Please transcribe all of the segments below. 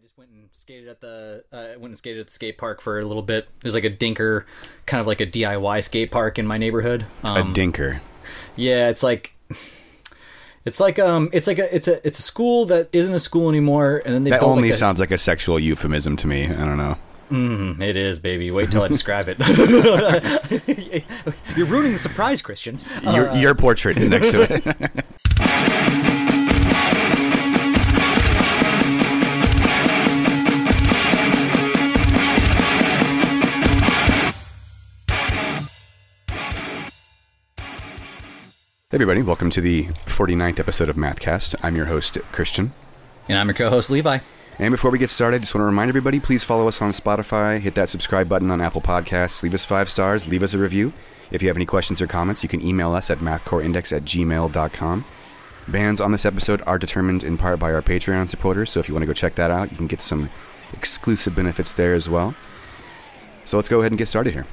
I just went and skated at the uh, went and skated at the skate park for a little bit. There's like a dinker, kind of like a DIY skate park in my neighborhood. Um, a dinker. yeah, it's like it's like um it's like a it's a it's a school that isn't a school anymore, and then they That only like a, sounds like a sexual euphemism to me. I don't know. Mm, it is, baby. Wait till I describe it. You're ruining the surprise, Christian. Your your portrait is next to it. Hey everybody, welcome to the 49th episode of Mathcast. I'm your host, Christian. And I'm your co-host Levi. And before we get started, I just want to remind everybody please follow us on Spotify, hit that subscribe button on Apple Podcasts, leave us five stars, leave us a review. If you have any questions or comments, you can email us at mathcoreindex at gmail.com. Bands on this episode are determined in part by our Patreon supporters, so if you want to go check that out, you can get some exclusive benefits there as well. So let's go ahead and get started here.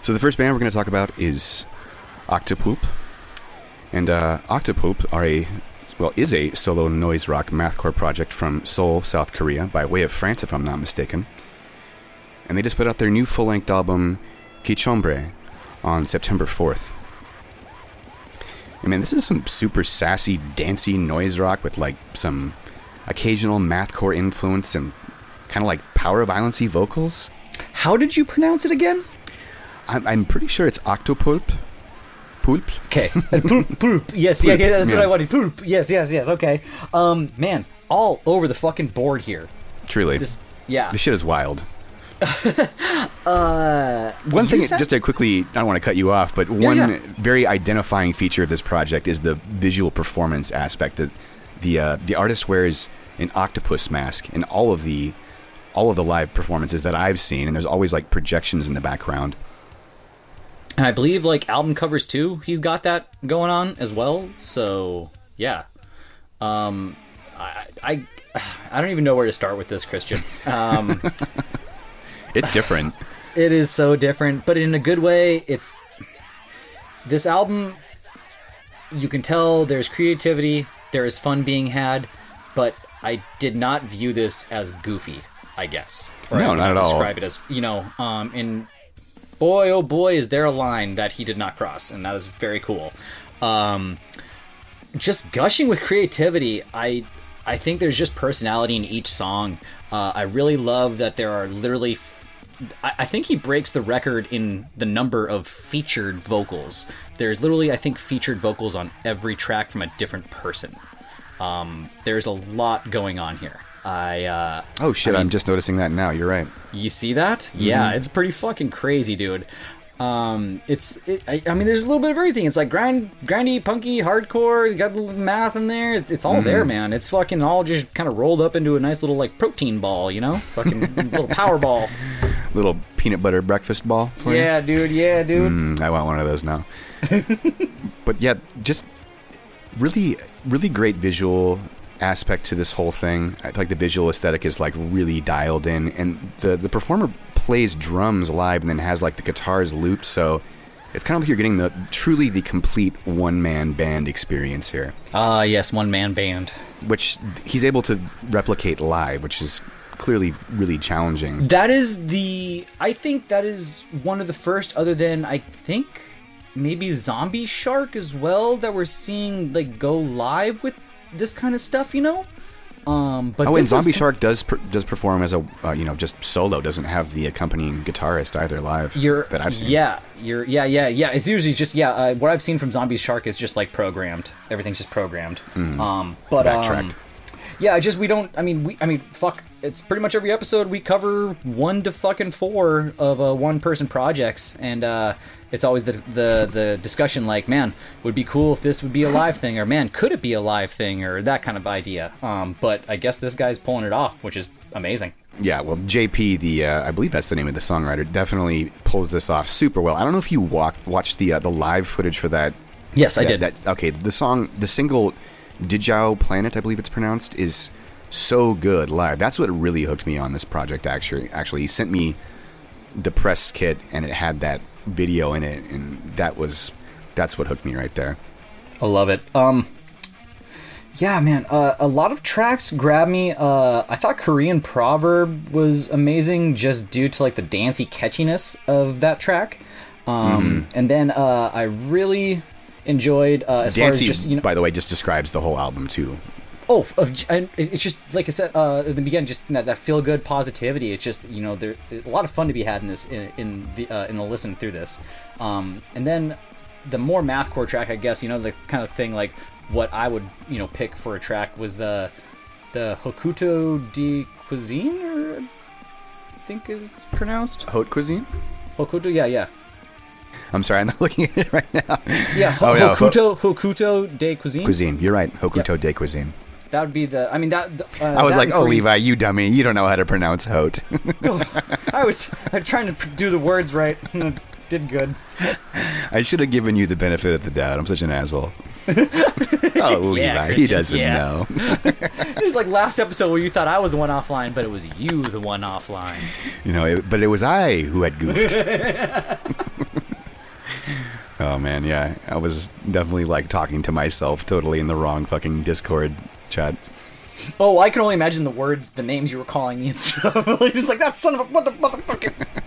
So the first band we're going to talk about is Octopoop. And uh, Octopoop are a well is a solo noise rock mathcore project from Seoul, South Korea, by way of France, if I'm not mistaken. And they just put out their new full-length album, Kichombre, on September 4th. I mean, this is some super sassy, dancey noise rock with like some occasional mathcore influence and kind of like power violency vocals. How did you pronounce it again? I'm, I'm pretty sure it's Octopulp. Pulp? Okay. poop, poop. Yes, yeah, Poop, yeah, that's what. I wanted. Poop. Yes, yes, yes. Okay. Um, man, all over the fucking board here. Truly. This, yeah. This shit is wild. Uh, One thing, said- just to quickly, I don't want to cut you off, but one yeah. very identifying feature of this project is the visual performance aspect. That the uh, the artist wears an octopus mask in all of the all of the live performances that I've seen, and there's always like projections in the background. And I believe like album covers too. He's got that going on as well. So yeah. Um, I I, I don't even know where to start with this, Christian. Um. It's different. It is so different, but in a good way. It's this album. You can tell there's creativity, there is fun being had, but I did not view this as goofy. I guess. No, I not at all. Describe it as you know, um, and boy, oh boy, is there a line that he did not cross, and that is very cool. Um, just gushing with creativity. I I think there's just personality in each song. Uh, I really love that there are literally. I, I think he breaks the record in the number of featured vocals. There's literally, I think, featured vocals on every track from a different person. Um, there's a lot going on here. I uh, Oh shit! I am just noticing that now. You're right. you see that? Yeah, it's pretty fucking crazy, dude. Um, it's it, I, I mean, there's a little bit of everything. It's like grind, grindy, punky, hardcore. You got the math in there. It's, it's all there, man. It's fucking all just kind of rolled up into a nice little like protein ball, you know? Fucking little power ball. Little peanut butter breakfast ball. For you? Yeah, dude. Yeah, dude. Mm, I want one of those now. but yeah, just really, really great visual aspect to this whole thing. I feel like the visual aesthetic is like really dialed in, and the the performer plays drums live and then has like the guitars looped, so it's kind of like you're getting the truly the complete one man band experience here, Ah, yes, one man band. which he's able to replicate live, which is clearly really challenging. That is the. I think that is one of the first, other than I think maybe Zombie Shark as well, that we're seeing like go live with this kind of stuff. You know. Um, but Oh, and Zombie is, Shark does per, does perform as a uh, you know just solo. Doesn't have the accompanying guitarist either live. You're that I've seen. Yeah, you're yeah yeah yeah. It's usually just yeah. Uh, what I've seen from Zombie Shark is just like programmed. Everything's just programmed. Um, but Hmm. Backtracked. um, yeah, just we don't. I mean, we. I mean, fuck. It's pretty much every episode we cover one to fucking four of uh, one person projects, and uh, it's always the the the discussion like, man, would be cool if this would be a live thing, or man, could it be a live thing, or that kind of idea. Um, but I guess this guy's pulling it off, which is amazing. Yeah, well, JP, the uh, I believe that's the name of the songwriter, definitely pulls this off super well. I don't know if you walk, watched the uh, the live footage for that. Yes, I did. That, okay, the song, the single, Dijao Planet, I believe it's pronounced, is so good live. That's what really hooked me on this project. Actually, actually, he sent me the press kit, and it had that video in it, and that was that's what hooked me right there. I love it. Um, yeah, man, uh, a lot of tracks grab me. Uh, I thought Korean Proverb was amazing just due to like the dancey catchiness of that track. Um, And then uh, I really enjoyed uh, as far as just you know. by the way, just describes the whole album too. Oh, of, and it's just like I said uh, at the beginning, just that, that feel good positivity. It's just you know there's a lot of fun to be had in this in, in the uh, in the listen through this, um, and then the more mathcore track, I guess you know the kind of thing like what I would you know pick for a track was the the Hokuto de Cuisine or I think it's pronounced Haute cuisine. Hokuto. Yeah, yeah, I'm sorry, I'm not looking at it right now. yeah. Ho- Oh, no, Hokuto Hokuto de Cuisine. Cuisine. You're right. Hokuto de cuisine. That would be the. I mean that. Uh, I was that like, oh, Levi, you dummy. You don't know how to pronounce Haute. I was trying to do the words right. Did good. I should have given you the benefit of the doubt. I'm such an asshole. oh, Levi, he doesn't yeah. know. It was like last episode where you thought I was the one offline, but it was you the one offline. You know, it, but it was I who had goofed. oh man, yeah, I was definitely like talking to myself, totally in the wrong fucking Discord chat. Oh, I can only imagine the words, the names you were calling me and stuff. He's like that son of a mother motherfucker.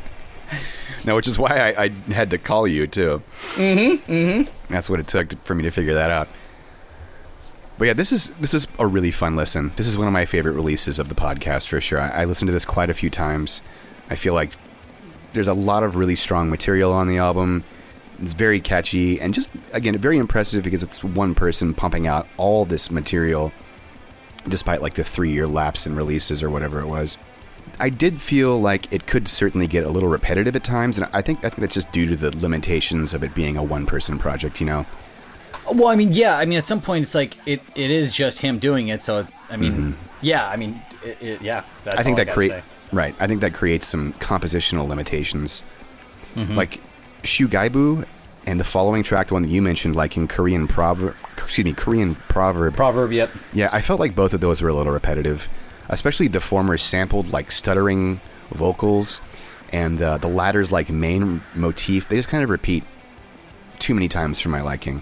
No, which is why I, I had to call you too. Mm-hmm. Mm-hmm. That's what it took to, for me to figure that out. But yeah, this is this is a really fun listen. This is one of my favorite releases of the podcast for sure. I, I listened to this quite a few times. I feel like there's a lot of really strong material on the album. It's very catchy and just again very impressive because it's one person pumping out all this material despite like the three year lapse in releases or whatever it was. I did feel like it could certainly get a little repetitive at times, and I think I think that's just due to the limitations of it being a one person project. You know, Well, I mean, yeah, I mean, at some point it's like it, it is just him doing it. So, I mean, yeah, I mean, it, it, yeah. Mm-hmm. I think that gotta create right. I think that creates some compositional limitations, Mm-hmm. like Shugaibu and the following track, the one that you mentioned, like in Korean proverb. Excuse me, Korean proverb. proverb. Yep. Yeah, I felt like both of those were a little repetitive, especially the former sampled like stuttering vocals, and uh, the latter's like main motif. They just kind of repeat too many times for my liking.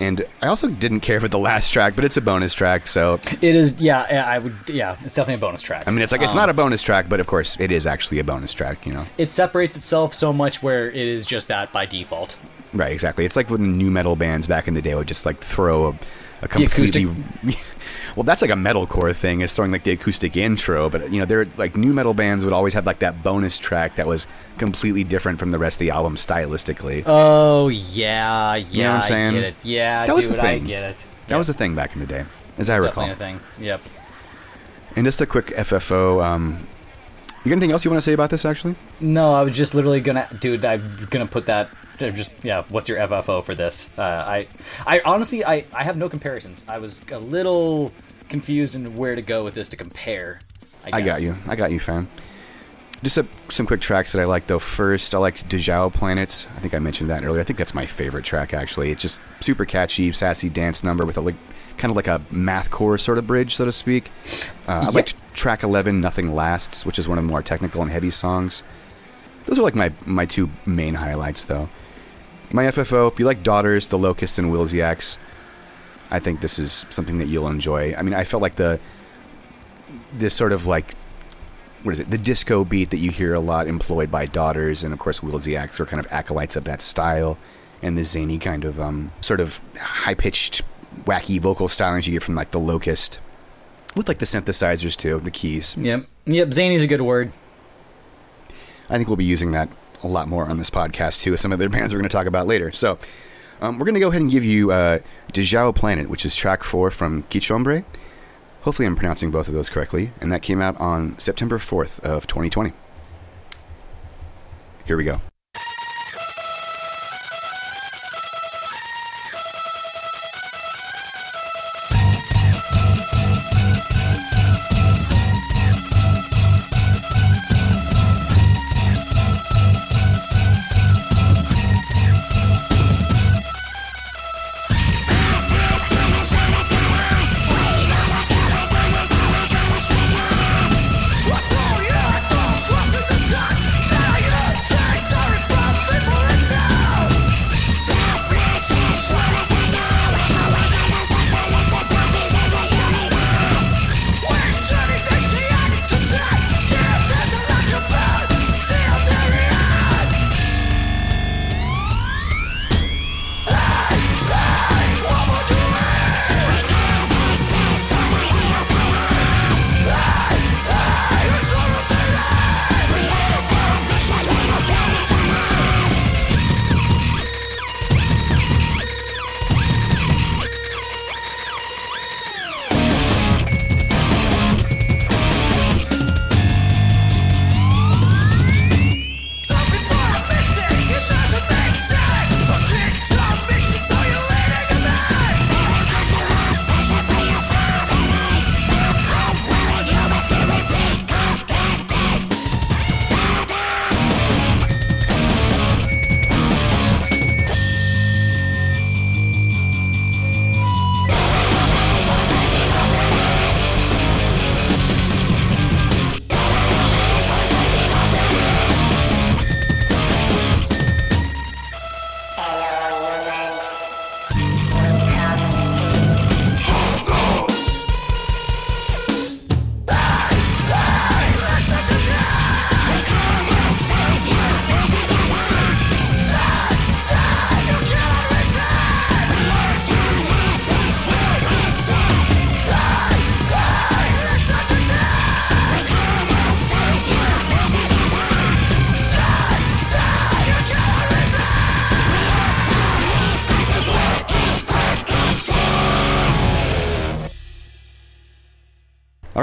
And I also didn't care for the last track, but it's a bonus track, so It is. Yeah, I would. Yeah, it's definitely a bonus track. I mean, it's like it's Um, not a bonus track, but of course it is actually a bonus track, you know. It separates itself so much where it is just that by default. Right, exactly. It's like when new metal bands back in the day would just like throw a, a completely. well, that's like a metalcore thing, is throwing like the acoustic intro. But you know, they're like new metal bands would always have like that bonus track that was completely different from the rest of the album stylistically. Oh yeah, yeah. what I'm saying? I get it. Yeah, That was dude, the thing. I get it. that was a thing back in the day, as I recall. definitely a thing. Yep. And just a quick FFO. Um, you got anything else you want to say about this? Actually, No, I was just literally gonna, dude. I'm gonna put that. Just yeah. What's your FFO for this? Uh, I, I honestly, I, I have no comparisons. I was a little confused in where to go with this to compare. I, I got you. I got you, fam. Just a, some quick tracks that I like though. First, I like Dejao Planets. I think I mentioned that earlier. I think that's my favorite track actually. It's just super catchy, sassy dance number with a like kind of like a mathcore sort of bridge, so to speak. Uh, I liked track 11, Nothing Lasts, which is one of the more technical and heavy songs. Those are like my my two main highlights though. My FFO, if you like Daughters, The Locust, and Wilsiacs, I think this is something that you'll enjoy. I mean, I felt like the this sort of like what is it? The disco beat that you hear a lot employed by Daughters, and of course Wilsiacs are kind of acolytes of that style, and the zany kind of um, sort of high pitched, wacky vocal stylings you get from like the Locust, with like the synthesizers too, the keys. Yep. Yep. Zany's a good word. I think we'll be using that a lot more on this podcast too, some other bands we're going to talk about later. So. Um, we're going to go ahead and give you uh, Dejao Planet, which is track four from Quichombre. Hopefully, I'm pronouncing both of those correctly. And that came out on September 4th of 2020. Here we go.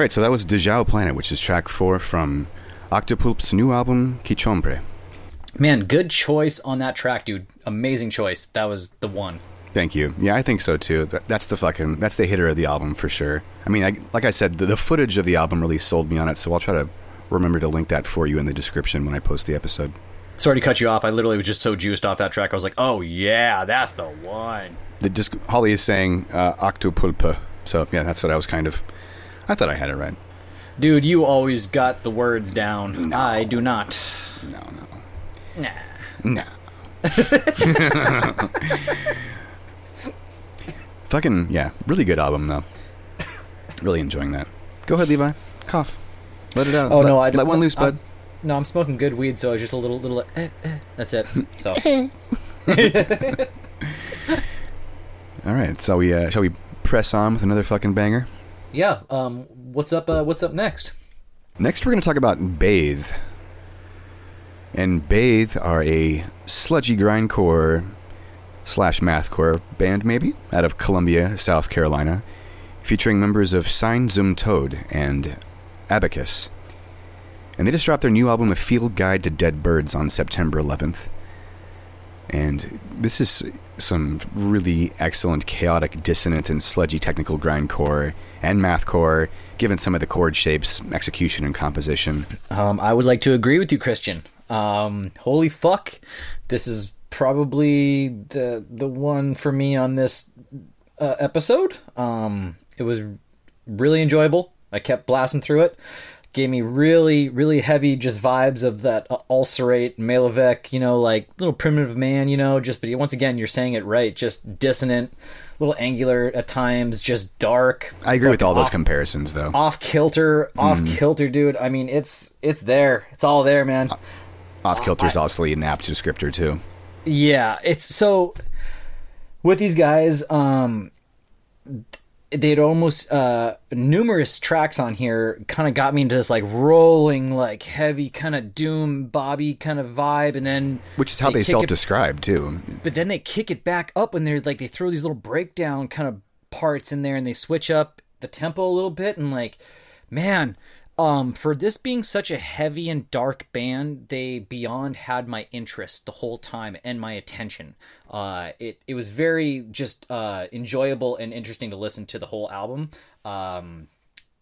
All right, so that was Dejao Planet, which is track four from Octopulp's new album, Quichombre. Man, good choice on that track, dude. Amazing choice. That was the one. Thank you. Yeah, I think so too. That, that's the fucking that's the hitter of the album for sure. I mean, I, like I said, the, the footage of the album really sold me on it. So I'll try to remember to link that for you in the description when I post the episode. Sorry to cut you off. I literally was just so juiced off that track. I was like, oh yeah, that's the one. The disc, Holly is saying uh, Octopulpa. So yeah, that's what I was kind of. I thought I had it right. Dude, you always got the words down. No. I do not. No, no, Nah. no. Fucking yeah, really good album though. Really enjoying that. Go ahead, Levi. Cough. Let it out. Oh let, no, I let one loose, I'm- bud. No, I'm smoking good weed, so I was just a little, little. Eh, eh, that's it. So All right, so we uh, shall we press on with another fucking banger? Yeah. Um, what's up? Uh, what's up next? Next, we're going to talk about Bathe. And Bathe are a sludgy grindcore slash mathcore band, maybe, out of Columbia, South Carolina, featuring members of Sign Zum Toad and Abacus. And they just dropped their new album, A Field Guide to Dead Birds, on September 11th. And this is some really excellent, chaotic, dissonant, and sludgy technical grindcore and mathcore, given some of the chord shapes, execution, and composition. Um, I would like to agree with you, Christian. Um, holy fuck, this is probably the the one for me on this uh, episode. Um, it was really enjoyable. I kept blasting through it. Gave me really, really heavy just vibes of that uh, ulcerate Malevich, you know, like little primitive man, you know, just, but once again, you're saying it right, just dissonant, little angular at times, just dark. I agree with all those comparisons, though. off kilter, off Mm. kilter, dude. I mean, it's it's there. It's all there, man. Off Kilter is also an apt descriptor, too. Yeah, it's so with these guys. Um, they'd almost uh numerous tracks on here kind of got me into this like rolling, like heavy kind of doom bobby kind of vibe, and then Which is how they, kick it- self describe, too. but then they kick it back up when they're like they throw these little breakdown kind of parts in there and they switch up the tempo a little bit and like man um for this being such a heavy and dark band they beyond had my interest the whole time and my attention uh it it was very just uh enjoyable and interesting to listen to the whole album um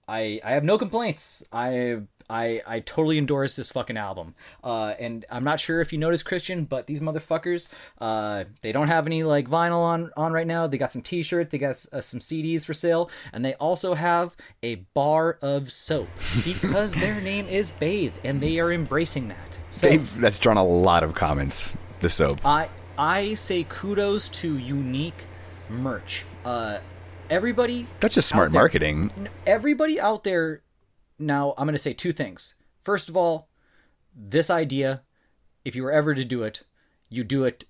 I I have no complaints. I I I totally endorse this fucking album. Uh, and I'm not sure if you noticed Christian, but these motherfuckers, uh, they don't have any like vinyl on on right now. They got some T-shirts, they got uh, some CDs for sale, and they also have a bar of soap because their name is Bathe, and they are embracing that. So They've, that's drawn a lot of comments, the soap. I I say kudos to unique merch. Uh, everybody That's just smart there- marketing. everybody out there now i'm going to say two things. First of all this idea if you were ever to do it you do it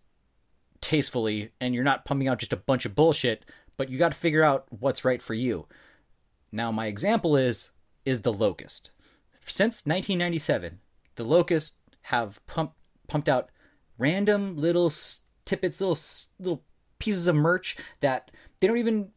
tastefully and you're not pumping out just a bunch of bullshit but you got to figure out what's right for you. Now my example is is the locust. Since 1997 the locust have pumped pumped out random little tippets little little pieces of merch that they don't even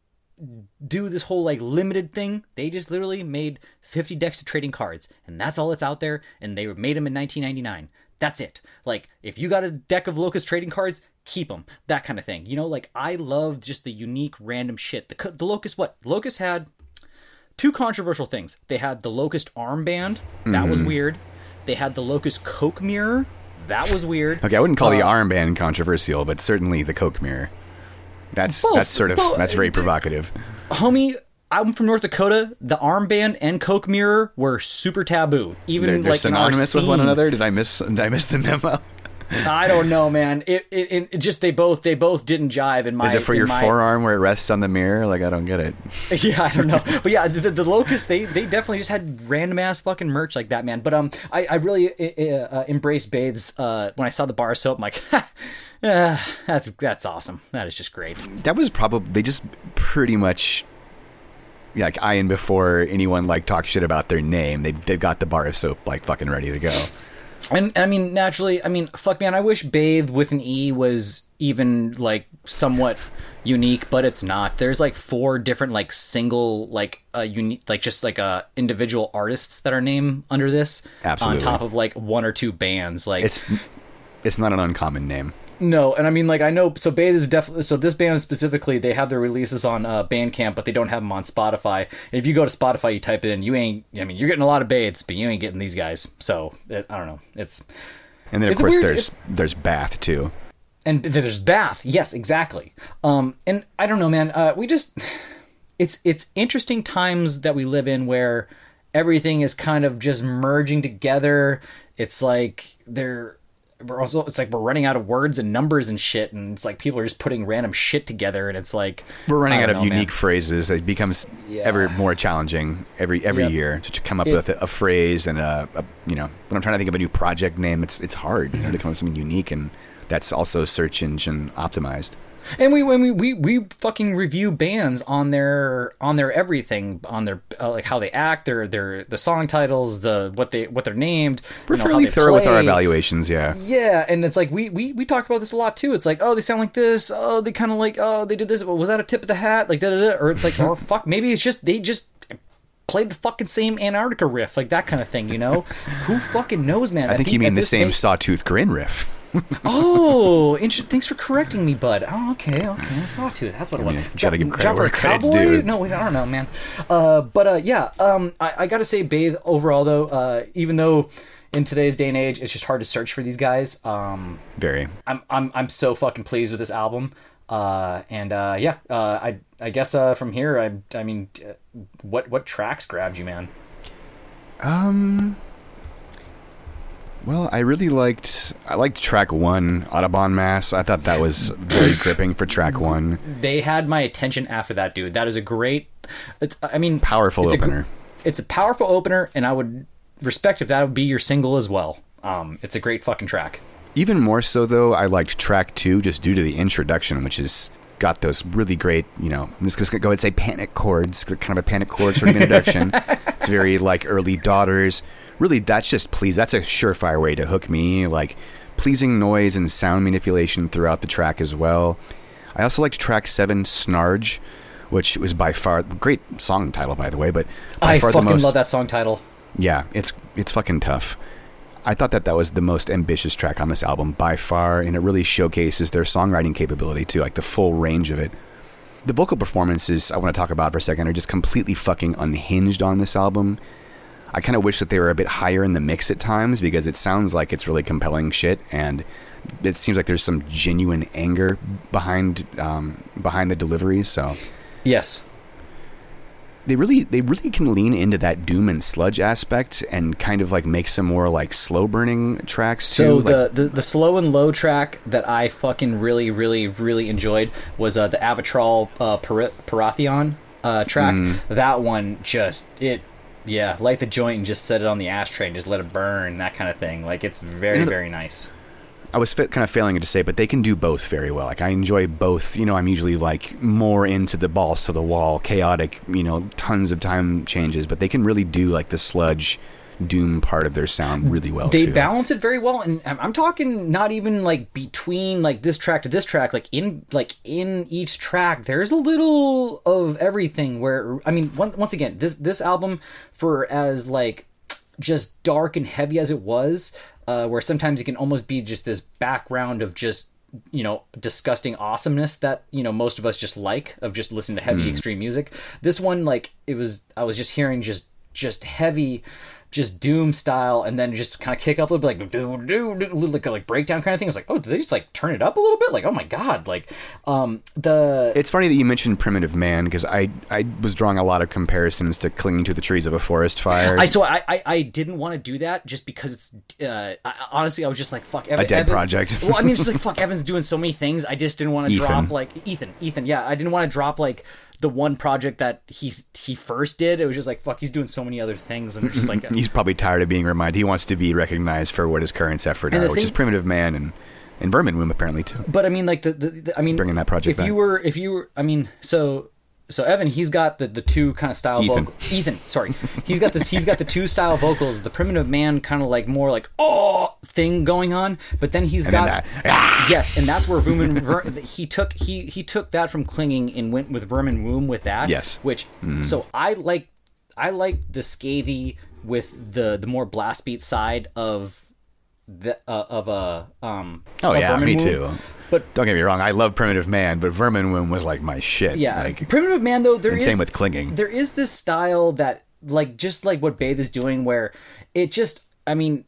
do this whole like limited thing. They just literally made 50 decks of trading cards, and that's all that's out there. And they made them in 1999. That's it. Like, if you got a deck of Locust trading cards, keep them. That kind of thing. You know, like I love just the unique random shit. The the Locust, what Locust had two controversial things. They had the Locust armband. That was weird. They had the Locust Coke mirror. That was weird. Okay, I wouldn't call the Uh, armband controversial, but certainly the Coke mirror. That's Both, that's sort of both. that's very provocative. homie i'm from north dakota the armband and coke mirror were super taboo even They're, they're like synonymous with one another. Did I miss did I miss the memo? i don't know man it, it, it it just they both they both didn't jive in my Is it for your my- forearm where it rests on the mirror? Like I don't get it. yeah i don't know but yeah the, the locust they they definitely just had random ass fucking merch like that man but um i i really uh, uh, embraced bathes uh when i saw the bar soap i'm like uh, that's that's awesome that is just great That was probably they just pretty much yeah, like eyeing before anyone like talk shit about their name. They they've got the bar of soap like fucking ready to go. And I mean, naturally, I mean, fuck, man, I wish "bathe" with an E was even like somewhat unique, but it's not. There's like four different like single like uh unique like just like uh individual artists that are named under this Absolutely. on top of like one or two bands. Like It's it's not an uncommon name. No, and I mean, like, I know. So Bathe is definitely. So this band specifically, they have their releases on uh, Bandcamp, but they don't have them on Spotify. And if you go to Spotify, you type it in, you ain't. I mean, you're getting a lot of Bathes, but you ain't getting these guys. So it, I don't know. It's And then of course weird, there's there's Bath too. and there's Bath. Yes, exactly. Um, and I don't know, man. Uh, we just. It's it's interesting times that we live in where everything is kind of just merging together. It's like they're we're also it's like we're running out of words and numbers and shit, and it's like people are just putting random shit together, and it's like We're running out don't of know, man. unique phrases. It becomes Yeah. ever more challenging every every Yep. year to come up It- with a, a phrase and a, a you know when I'm trying to think of a new project name, it's it's hard you know, to come up with something unique and that's also search engine optimized. And we when we, we we fucking review bands on their on their everything on their uh, like how they act, their their the song titles, the what they what they're named. We're you know, fairly thorough with our evaluations, yeah. Yeah, and it's like we we we talk about this a lot too. It's like, oh, they sound like this. Oh, they kind of like, oh, they did this. Was that a tip of the hat? Like da da da. Or it's like, oh fuck, maybe it's just they just played the fucking same Antarctica riff, like that kind of thing. You know, who fucking knows, man? I think you mean the same day- sawtooth grin riff. Oh, inter- thanks for correcting me, bud. Oh, okay, okay, Sawtooth. That's what it was. mean, gotta give credit where credit's cowboy? due. No, wait, I don't know, man. Uh, but uh, yeah, um, I, I gotta say, Bathe overall though, uh, even though in today's day and age it's just hard to search for these guys, um, Very. I'm I'm I'm so fucking pleased with this album. Uh, and uh, yeah, uh, I I guess uh, from here, I I mean, uh, what what tracks grabbed you, man? Um. Well, I really liked I liked track one, Audubon Mass. I thought that was very gripping for track one. They had my attention after that, dude. That is a great. It's, I mean, Powerful it's a opener. it's a powerful opener, and I would respect if that would be your single as well. Um, it's a great fucking track. Even more so, though, I liked track two just due to the introduction, which has got those really great, you know, I'm just going to go ahead and say panic chords, kind of a panic chord sort of introduction. it's very like early daughters. Really, that's just please, that's a surefire way to hook me. Like pleasing noise and sound manipulation throughout the track as well. I also liked track seven, Snarge, which was by far great song title, by the way, but by I far fucking the most love that song title. yeah, it's it's fucking tough. I thought that that was the most ambitious track on this album by far, and it really showcases their songwriting capability too, like the full range of it. The vocal performances I want to talk about for a second are just completely fucking unhinged on this album. I kind of wish that they were a bit higher in the mix at times because it sounds like it's really compelling shit, and it seems like there's some genuine anger behind um, behind the delivery. So Yes. they really they really can lean into that doom and sludge aspect and kind of like make some more like slow burning tracks So too. like, the, the the slow and low track that I fucking really really really enjoyed was uh, the Avitrol uh, Par- Parathion uh, track. Mm. That one just it yeah light the joint and just set it on the ashtray and just let it burn that kind of thing. Like it's very You know very nice. I was fit, kind of failing to say, but they can do both very well. Like I enjoy both. You know, I'm usually like more into the balls to the wall, chaotic. You know, tons of time changes, but they can really do like the sludge doom part of their sound really well they too. balance it very well and I'm- talking not even like between like this track to this track. Like in like in each track there's a little of everything where i mean one, once again this this album for as like just dark and heavy as it was uh where sometimes it can almost be just this background of just you know disgusting awesomeness that you know most of us just like of just listening to heavy extreme music. This one like it was i was just hearing just just heavy just doom style and then just kind of kick up a little bit like do do do like like breakdown kind of thing. I was like, oh, did they just like turn it up a little bit? Like, oh my god, like um the It's funny that you mentioned Primitive Man because I I was drawing a lot of comparisons to Clinging to the Trees of a Forest Fire. I so I, I I didn't want to do that just because it's uh I, honestly I was just like fuck Evan, A dead Evan- project. well, I mean, it's like fuck Evan's doing so many things. I just didn't want to drop like Ethan, Ethan. Yeah, I didn't want to drop like the one project that he's he first did. It was just like fuck, he's doing so many other things, and it's just like He's probably tired of being reminded. He wants to be recognized for what his current effort are, which is Primitive Man and and Vermin Womb apparently too. But I mean, like the, the, the I mean, Bringing that project If you were, if you were, I mean, so so Evan, he's got the, the two kind of style Ethan. vocal. Ethan, sorry, he's got this. He's got the two style vocals. The primitive man kind of like more like oh thing going on, but then he's then got that, yes, and that's where Vermin Ver, he took he he took that from clinging and went with Vermin Womb with that. Yes. which so I like I like the scathy with the the more blast beat side of the uh, of a um. Oh yeah, me Womb. too. But Don't get me wrong, I love Primitive Man, but Vermin Womb was like my shit. Yeah, Like, primitive man though there and is same with Clinging. There is this style that like just like what Bathe is doing, where it just I mean,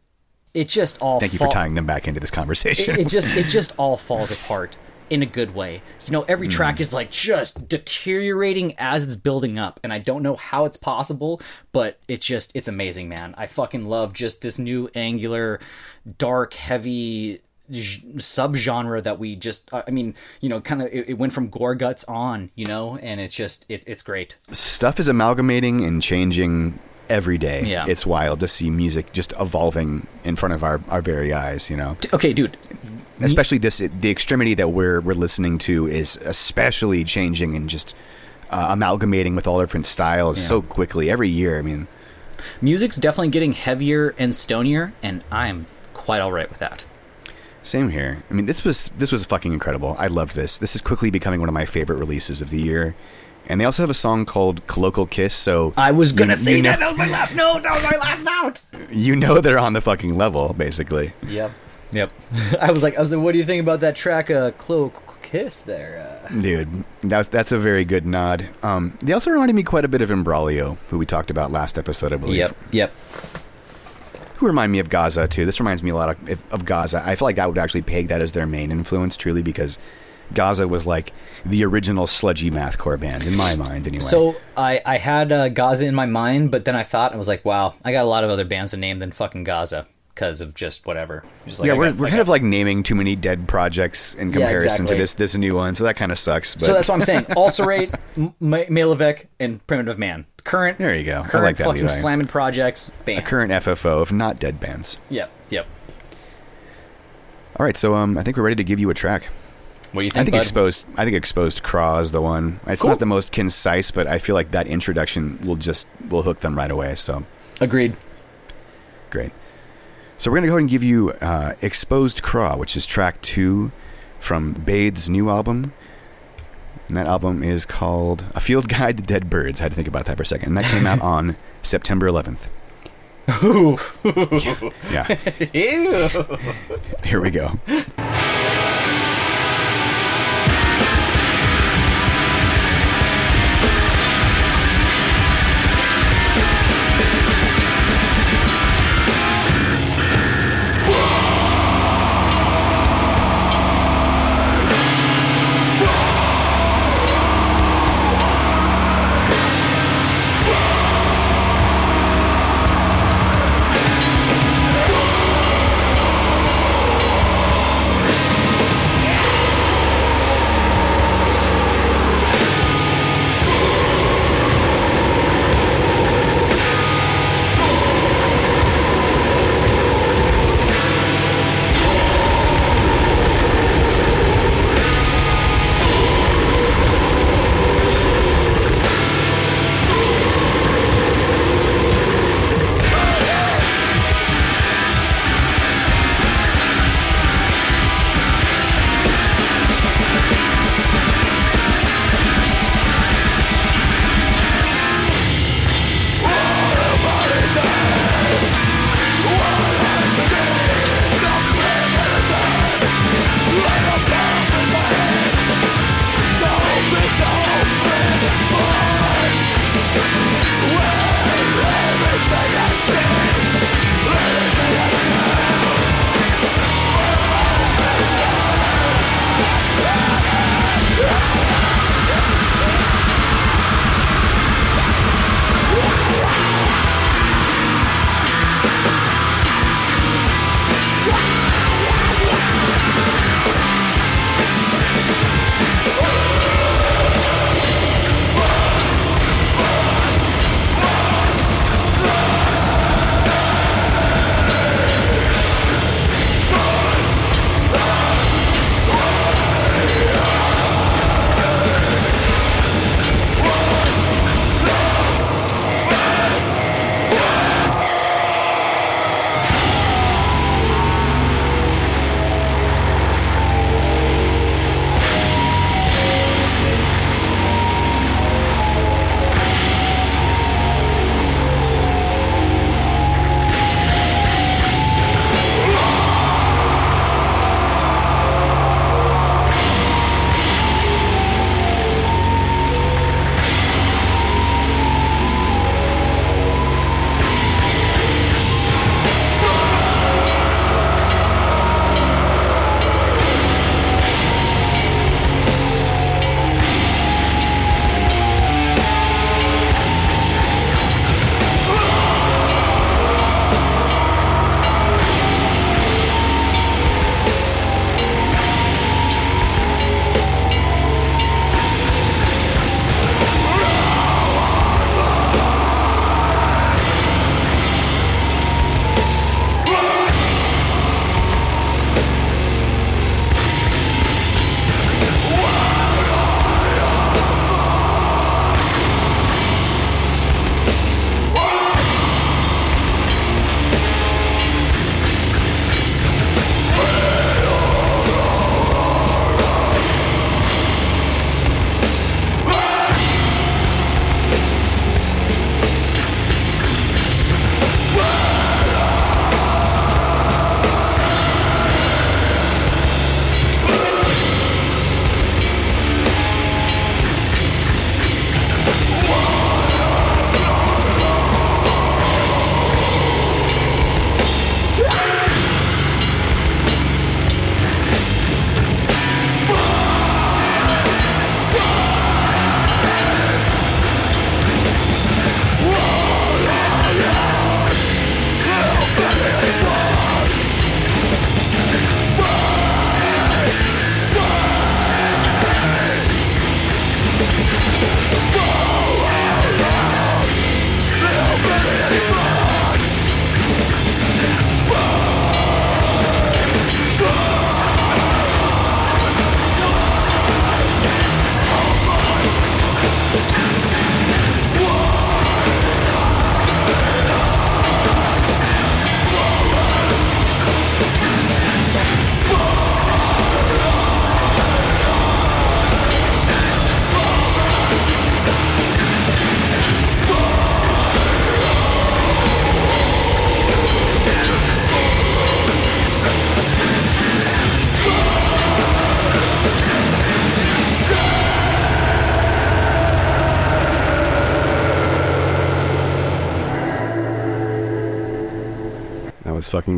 it just all Thank you fall- for tying them back into this conversation. It, it just it just all falls apart in a good way. You know, every Mm. track is like just deteriorating as it's building up, and I don't know how it's possible, but it's just it's amazing, man. I fucking love just this new angular, dark, heavy subgenre that we just I mean, you know, kind of it, it went from Gorguts on, you know, and it's just it, it's great. Stuff is amalgamating and changing every day. Yeah. It's wild to see music just evolving in front of our, our very eyes, you know. Okay, dude. Especially this the extremity that we're we're listening to is especially changing and just uh, amalgamating with all different styles so quickly every year. I mean, Music's definitely getting heavier and stonier, and I'm quite all right with that. Same here. I mean, this was this was fucking incredible. I loved this. This is quickly becoming one of my favorite releases of the year. And they also have a song called "Colloquial Kiss," so I was gonna you- say you that. know- That was my last note. That was my last note. You know they're on the fucking level, basically. Yep. Yep. I was like, I was like, what do you think about that track, uh, Clo Kiss there? Uh, Dude, that's that's a very good nod. Um, they also reminded me quite a bit of Imbroglio, who we talked about last episode, I believe. Yep. Yep. Who remind me of Gaza too. This reminds me a lot of, of, Gaza. I feel like I would actually peg that as their main influence, truly, because Gaza was like the original sludgy mathcore band in my mind, anyway. So I, I had uh, Gaza in my mind, but then I thought I was like, wow, I got a lot of other bands to name than fucking Gaza because of just whatever. Just like, yeah, we're, got- we're kind got- of like naming too many dead projects in comparison exactly. to this this new one, so that kind of sucks. But So that's what I'm saying. Ulcerate, M- Ma- Malevich, and Primitive Man. Current. There you go. I Current like that, fucking Levi. slamming projects. Bam. a current FFO of not dead bands. Yep. Yep. All right, so um, I think we're ready to give you a track. What do you think? I think bud? exposed. I think exposed craw is the one. It's Cool. not the most concise, but I feel like that introduction will just will hook them right away. So Agreed. great. So we're gonna go ahead and give you uh, exposed craw, which is track two from Bathe's new album. And that album is called A Field Guide to Dead Birds. I had to think about that for a second. And that came out on September 11th. Ooh. Yeah, Ew. here we go.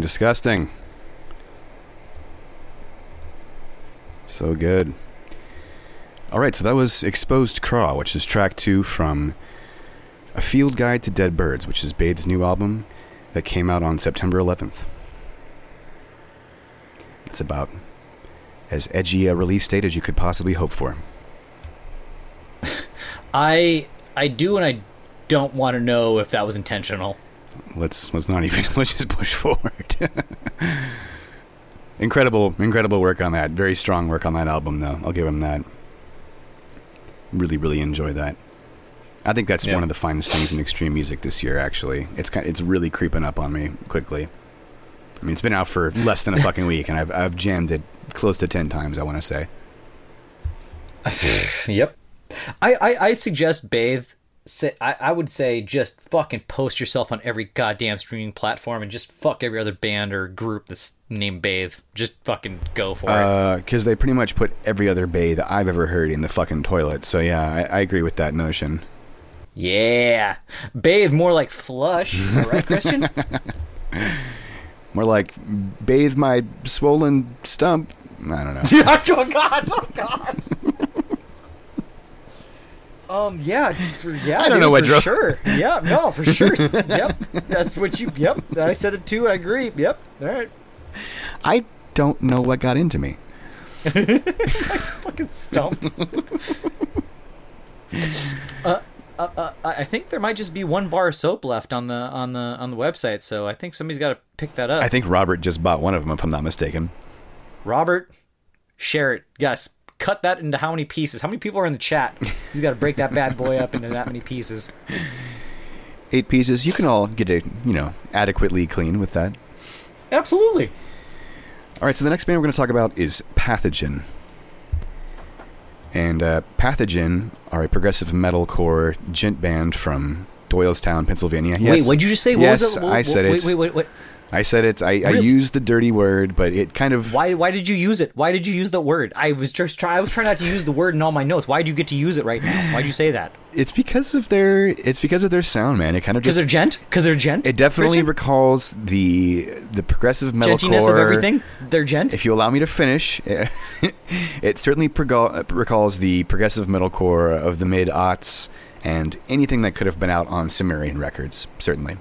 Disgusting. So good. All right, so that was Exposed Craw, which is track two from A Field Guide to Dead Birds, which is Bathe's new album that came out on September 11th. It's about as edgy a release date as you could possibly hope for. I I do and I don't want to know if that was intentional. Let's let's not even let's just push forward. incredible, incredible work on that. Very strong work on that album, though. I'll give him that. Really, really enjoy that. I think that's Yeah. one of the finest things in extreme music this year. Actually, it's kind, it's really creeping up on me quickly. I mean, it's been out for less than a fucking week, and I've I've jammed it close to ten times. I want to say. Yep. I, I, I suggest Bathe. Say, I, I would say just fucking post yourself on every goddamn streaming platform and just fuck every other band or group that's named Bathe. Just fucking go for it. Uh Because they pretty much put every other bay that I've ever heard in the fucking toilet. So yeah, I, I agree with that notion. Yeah. Bathe more like flush. right, Christian? More like bathe my swollen stump. I don't know. oh god! Oh god! um. Yeah. For, yeah. I don't dude, know what for drove- Sure. Yeah. No. For sure. yep. That's what you. Yep. I said it too. I agree. Yep. All right. I don't know what got into me. Fucking stump. uh, uh, uh, I think there might just be one bar of soap left on the on the on the website, so I think somebody's got to pick that up. I think Robert just bought one of them, if I'm not mistaken. Robert, share it. Yes, cut that into how many pieces? How many people are in the chat? He's got to break that bad boy up into that many pieces. Eight pieces. You can all get it, you know, adequately clean with that. Absolutely. All right, so the next band we're going to talk about is Pathogen. And uh, Pathogen are a progressive metalcore djent band from Doylestown, Pennsylvania. Yes, Wait, what'd you just say? What yes, was it? What- I said wait, it. Wait, wait, wait. I said it. I, I used the dirty word, but it kind of Why? Why did you use it? Why did you use the word? I was just try. I was trying not to use the word in all my notes. Why did you get to use it right now? Why'd you say that? it's because of their it's because of their sound, man. It kind of just. Because they're djent. Because they're djent. it definitely Christian? recalls the the progressive metalcore. djentiness of everything. They're djent. If you allow me to finish, it certainly prego- recalls the progressive metalcore of the mid aughts and anything that could have been out on Sumerian records. Certainly.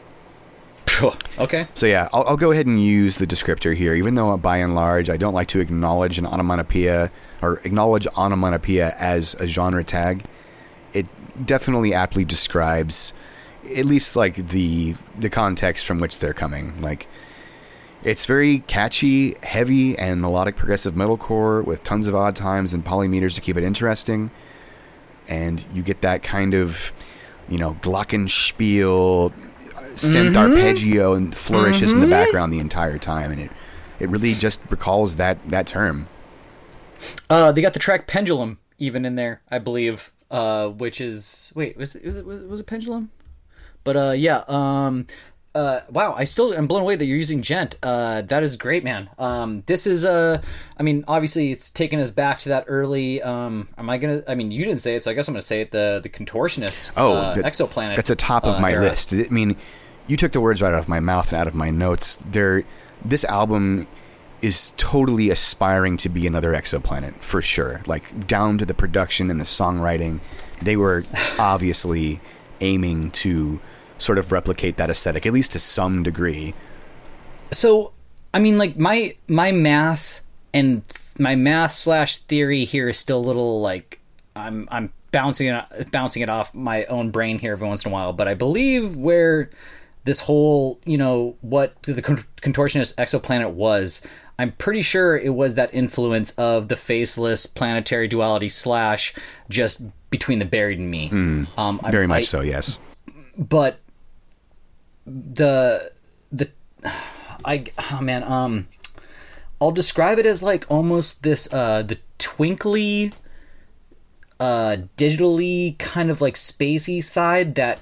Okay. So yeah, I'll, I'll go ahead and use the descriptor here, even though by and large I don't like to acknowledge an onomatopoeia or acknowledge onomatopoeia as a genre tag. It definitely aptly describes at least like the the context from which they're coming. Like it's very catchy, heavy, and melodic progressive metalcore with tons of odd times and polymeters to keep it interesting. And you get that kind of, you know, glockenspiel, synth arpeggio, and flourishes in the background the entire time, and it it really just recalls that that term. Uh, they got the track Pendulum even in there, I believe. Uh, which is wait, was it was it, was it, Pendulum? But uh, yeah. Um, uh, wow, I still am blown away that you're using djent. Uh, that is great, man. Um, this is uh, I mean, obviously it's taken us back to that early. Um, am I gonna? I mean, you didn't say it, so I guess I'm gonna say it. The the contortionist. Oh, uh, that- exoplanet. That's the top of uh, my era. list. I mean, you took the words right out of my mouth and out of my notes. There, this album is totally aspiring to be another exoplanet for sure. Like down to the production and the songwriting, they were obviously aiming to sort of replicate that aesthetic, at least to some degree. so i mean like my my math and my math slash theory here is still a little like i'm i'm bouncing it bouncing it off my own brain here every once in a while but i believe where this whole you know what the contortionist exoplanet was i'm pretty sure it was that influence of the faceless planetary duality slash just between the buried and me um I- Very much I- so, yes. but the the I oh man um I'll describe it as like almost this uh the twinkly uh digitally kind of like spacey side that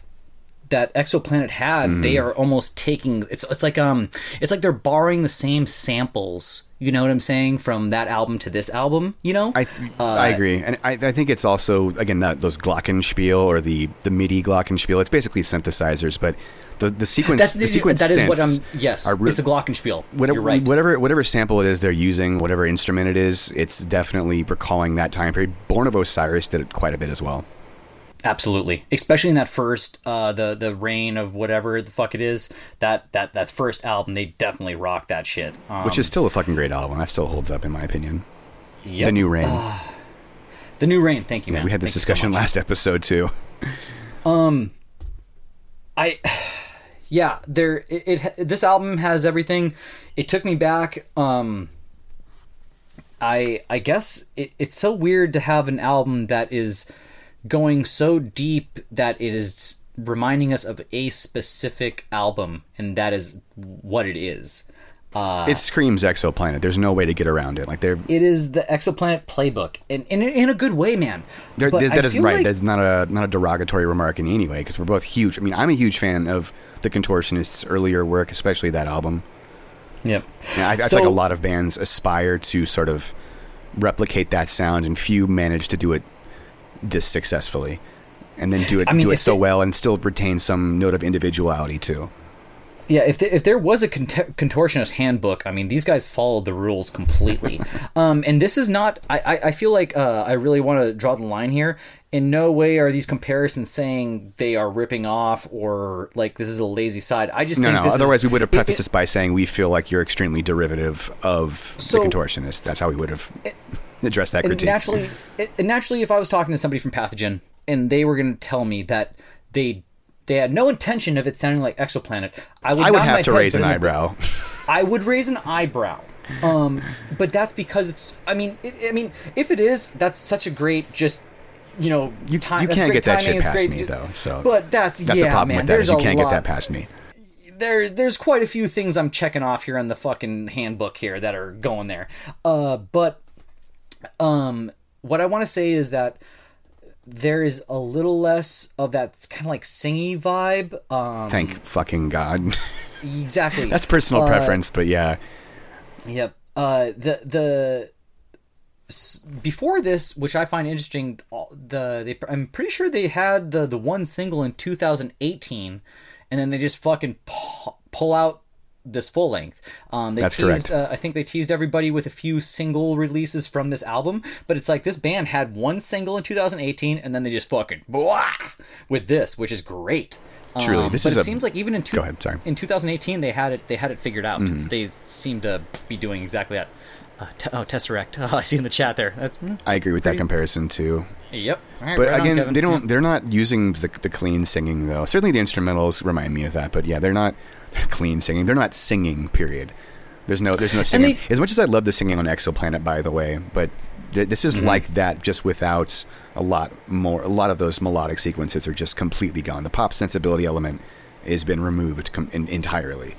that Exoplanet had, Mm. they are almost taking it's it's like um it's like they're borrowing the same samples. You know what I'm saying from that album to this album. You know, I th- I agree, and I, I think it's also again that those glockenspiel or the the MIDI glockenspiel. It's basically synthesizers, but the the sequence that's the sequence that is what I'm. Yes, are it's the Glockenspiel. whatever, You're right. whatever whatever sample it is they're using, whatever instrument it is, it's definitely recalling that time period. Born of Osiris did it quite a bit as well. Absolutely, especially in that first, uh, the the reign of whatever the fuck it is. That that that first album, they definitely rocked that shit. Um, Which is still a fucking great album. That still holds up in my opinion. yep. The New Reign. the new reign. Thank you, yeah, man. we had this Thank you so discussion last episode too. Um, I, yeah, there. It, it this album has everything. It took me back. Um, I I guess it, it's so weird to have an album that is going so deep that it is reminding us of a specific album, and that is what it is. Uh, It screams exoplanet. There's no way to get around it. Like they're it is the Exoplanet playbook, and in, in a good way, man. There, But there's- I that is right. like- That's not a not a derogatory remark in any way because we're both huge. I mean, I'm a huge fan of the Contortionists' earlier work, especially that album. Yep. And I, I So- feel like a lot of bands aspire to sort of replicate that sound, and few manage to do it this successfully, and then do it I mean, do it so it- well and still retain some note of individuality too. Yeah, if there, if there was a cont- contortionist handbook, I mean, these guys followed the rules completely. um, and this is not. I, I, I feel like uh, I really want to draw the line here. In no way are these comparisons saying they are ripping off or like this is a lazy side. I just No, think no. Otherwise, is, we would have it- prefaced it- this by saying we feel like you're extremely derivative of So- the contortionist. That's how we would have addressed that and critique. naturally, and naturally, if I was talking to somebody from Pathogen and they were going to tell me that they they had no intention of it sounding like Exoplanet, I would I would have to head, raise an eyebrow. I would raise an eyebrow. Um, but that's because it's. I mean, it, I mean, if it is, that's such a great just. You know, You, time, you can't get that timing, shit past great- me though. So But that's, that's yeah, the problem man. with that is you can't lot, get that past me. There's there's quite a few things I'm checking off here in the fucking handbook here that are going there. Uh, but um, what I want to say is that there is a little less of that kind of like singy vibe. Um, Thank fucking god. exactly. That's personal Uh, preference, but yeah. Yep. Uh, the the before this, which I find interesting, the they, I'm pretty sure they had the the one single in 2018, and then they just fucking pu- pull out this full length. Um, they That's teased, correct. Uh, I think they teased everybody with a few single releases from this album, but it's like this band had one single in 2018, and then they just fucking blah, with this, which is great. Truly, Um, this but is it a- seems like even in two, Go ahead, sorry. in 2018 they had it they had it figured out. Mm-hmm. They seem to be doing exactly that. Uh, te- oh, Tesseract. Oh, I see in the chat there. That's mm, I agree with that comparison too. yep. Right, But right again, Kevin. they don't. They're not using the, the clean singing though. Certainly, the instrumentals remind me of that. But yeah, they're not clean singing. They're not singing. Period. There's no. There's no singing. they- as much as I love the singing on Exoplanet, by the way, but th- this Mm-hmm. is like that, just without a lot more. A lot of those melodic sequences are just completely gone. The pop sensibility element has been removed com- in, entirely.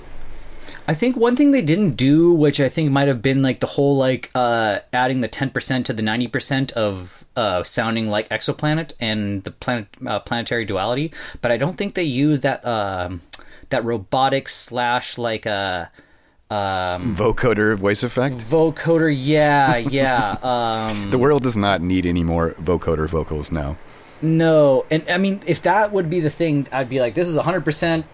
I think one thing they didn't do, which I think might have been like the whole like uh, adding the 10% to the 90% of uh, sounding like exoplanet and the planet uh, planetary duality, but I don't think they use that um that robotic slash like a um, Vocoder voice effect. vocoder. Yeah, yeah. Um, The world does not need any more vocoder vocals now. No, and I mean, if that would be the thing, I'd be like, this is 100%.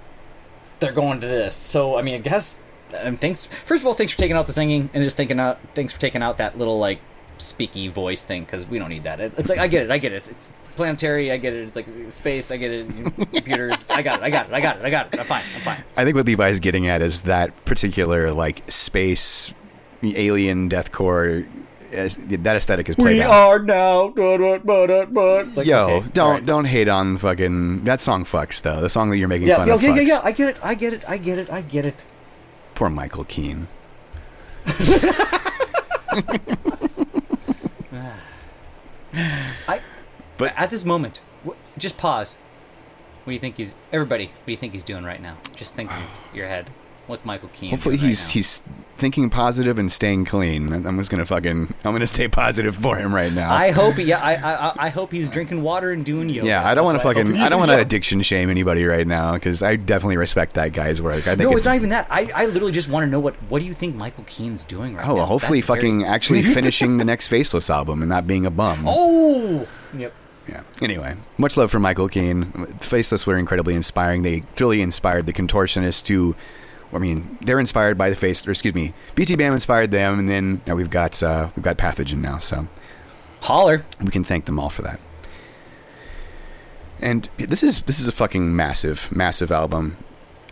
They're going to this. So, I mean, I guess. Um, thanks. First of all, thanks for taking out the singing and just thinking out. Thanks for taking out that little like speaky voice thing because we don't need that. It, it's like I get it. I get it. It's, it's planetary. I get it. It's like space. I get it. Computers. I got it. I got it. I got it. I got it. I'm fine. I'm fine. I think what Levi's getting at is that particular like space alien deathcore as, that aesthetic is played We out. are now. But, but, but, but. It's like, Yo, okay, don't all right. don't hate on fucking that song fucks though. The song that you're making Yeah, fun yeah, of yeah, fucks. yeah, yeah. I get it. I get it. I get it. I get it. Poor Michael Keene. I. But- at this moment, just pause. What do you think he's? Everybody, what do you think he's doing right now? Just think in your head. What's Michael Keene? Hopefully right he's now? he's thinking positive and staying clean. I'm just gonna fucking I'm gonna stay positive for him right now. I hope. Yeah, I, I I hope he's drinking water and doing yoga. yeah, I don't want to fucking hope I, don't want to addiction shame anybody right now because I definitely respect that guy's work. I think No, it's, it's not even that. I, I literally just want to know what what do you think Michael Keene's doing right oh, now? well, hopefully That's very- fucking actually finishing the next Faceless album and not being a bum. Oh. Yep. Yeah. Anyway, much love for Michael Keene. Faceless were incredibly inspiring. They really inspired the contortionists to. I mean, they're inspired by the face. Or excuse me, BT Bam inspired them, and then now we've got uh, we've got Pathogen now, so Holler. we can thank them all for that. And this is this is a fucking massive, massive album.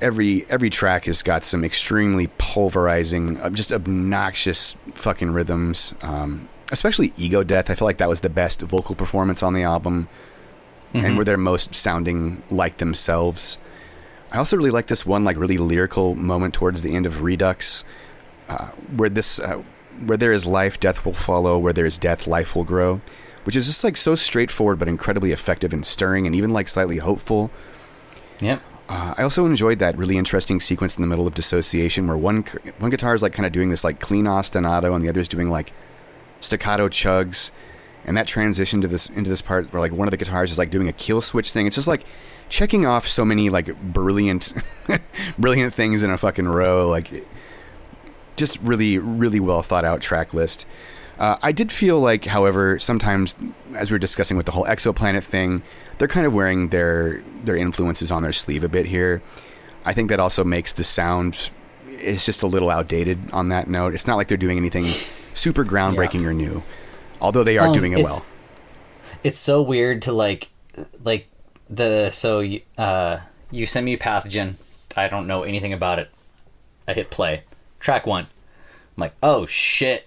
Every every track has got some extremely pulverizing, uh, just obnoxious fucking rhythms. Um, especially Ego Death. I feel like that was the best vocal performance on the album, and were their most sounding like themselves. I also really like this one, like really lyrical moment towards the end of Redux, uh, where this, uh, where there is life, death will follow. Where there is death, life will grow, which is just like so straightforward but incredibly effective and stirring, and even like slightly hopeful. Yep. Uh, I also enjoyed that really interesting sequence in the middle of Dissociation, where one one guitar is like kind of doing this like clean ostinato, and the other is doing like staccato chugs, and that transition to this into this part where like one of the guitars is like doing a kill switch thing. It's just like checking off so many like brilliant, brilliant things in a fucking row. Like just really, really well thought out track list. Uh, I did feel like, however, sometimes as we were discussing with the whole exoplanet thing, they're kind of wearing their their influences on their sleeve a bit here. I think that also makes the sound it's just a little outdated on that note. It's not like they're doing anything super groundbreaking or new, although they are Um, doing it it's- well. It's so weird to like, like the so uh you send me pathogen. I don't know anything about it. I hit play. Track one. I'm like, oh shit.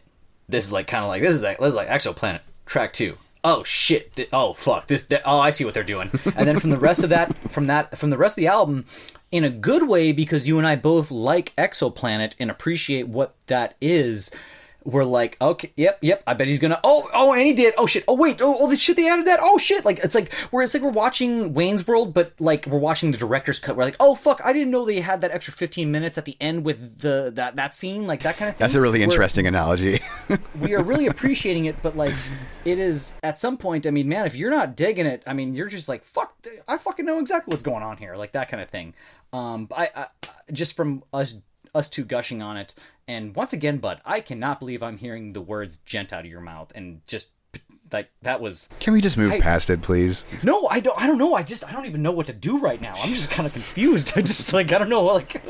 This is like kind of like this is like this is like exoplanet. Track two. Oh shit. Oh fuck. This. th- oh, I see what they're doing. And then from the rest of that, from that, from the rest of the album, in a good way because you and I both like exoplanet and appreciate what that is. We're like, okay, yep, yep. I bet he's gonna. Oh, oh, and he did. Oh shit. Oh wait. Oh, oh, the shit they added that. Oh shit. Like it's like we're it's like we're watching Wayne's World, but like we're watching the director's cut. We're like, oh fuck, I didn't know they had that extra fifteen minutes at the end with the that that scene, like that kind of thing. That's a really We're- interesting analogy. we are really appreciating it, but like it is at some point. I mean, man, if you're not digging it, I mean, you're just like fuck. I fucking know exactly what's going on here, like that kind of thing. Um, I, I just from us us two gushing on it, and once again, Bud, I cannot believe I'm hearing the words "djent" out of your mouth, and just like that was Can we just move I- past it, please? no, I don't. I don't know. I just I don't even know what to do right now. I'm just kind of confused. I just like I don't know. Like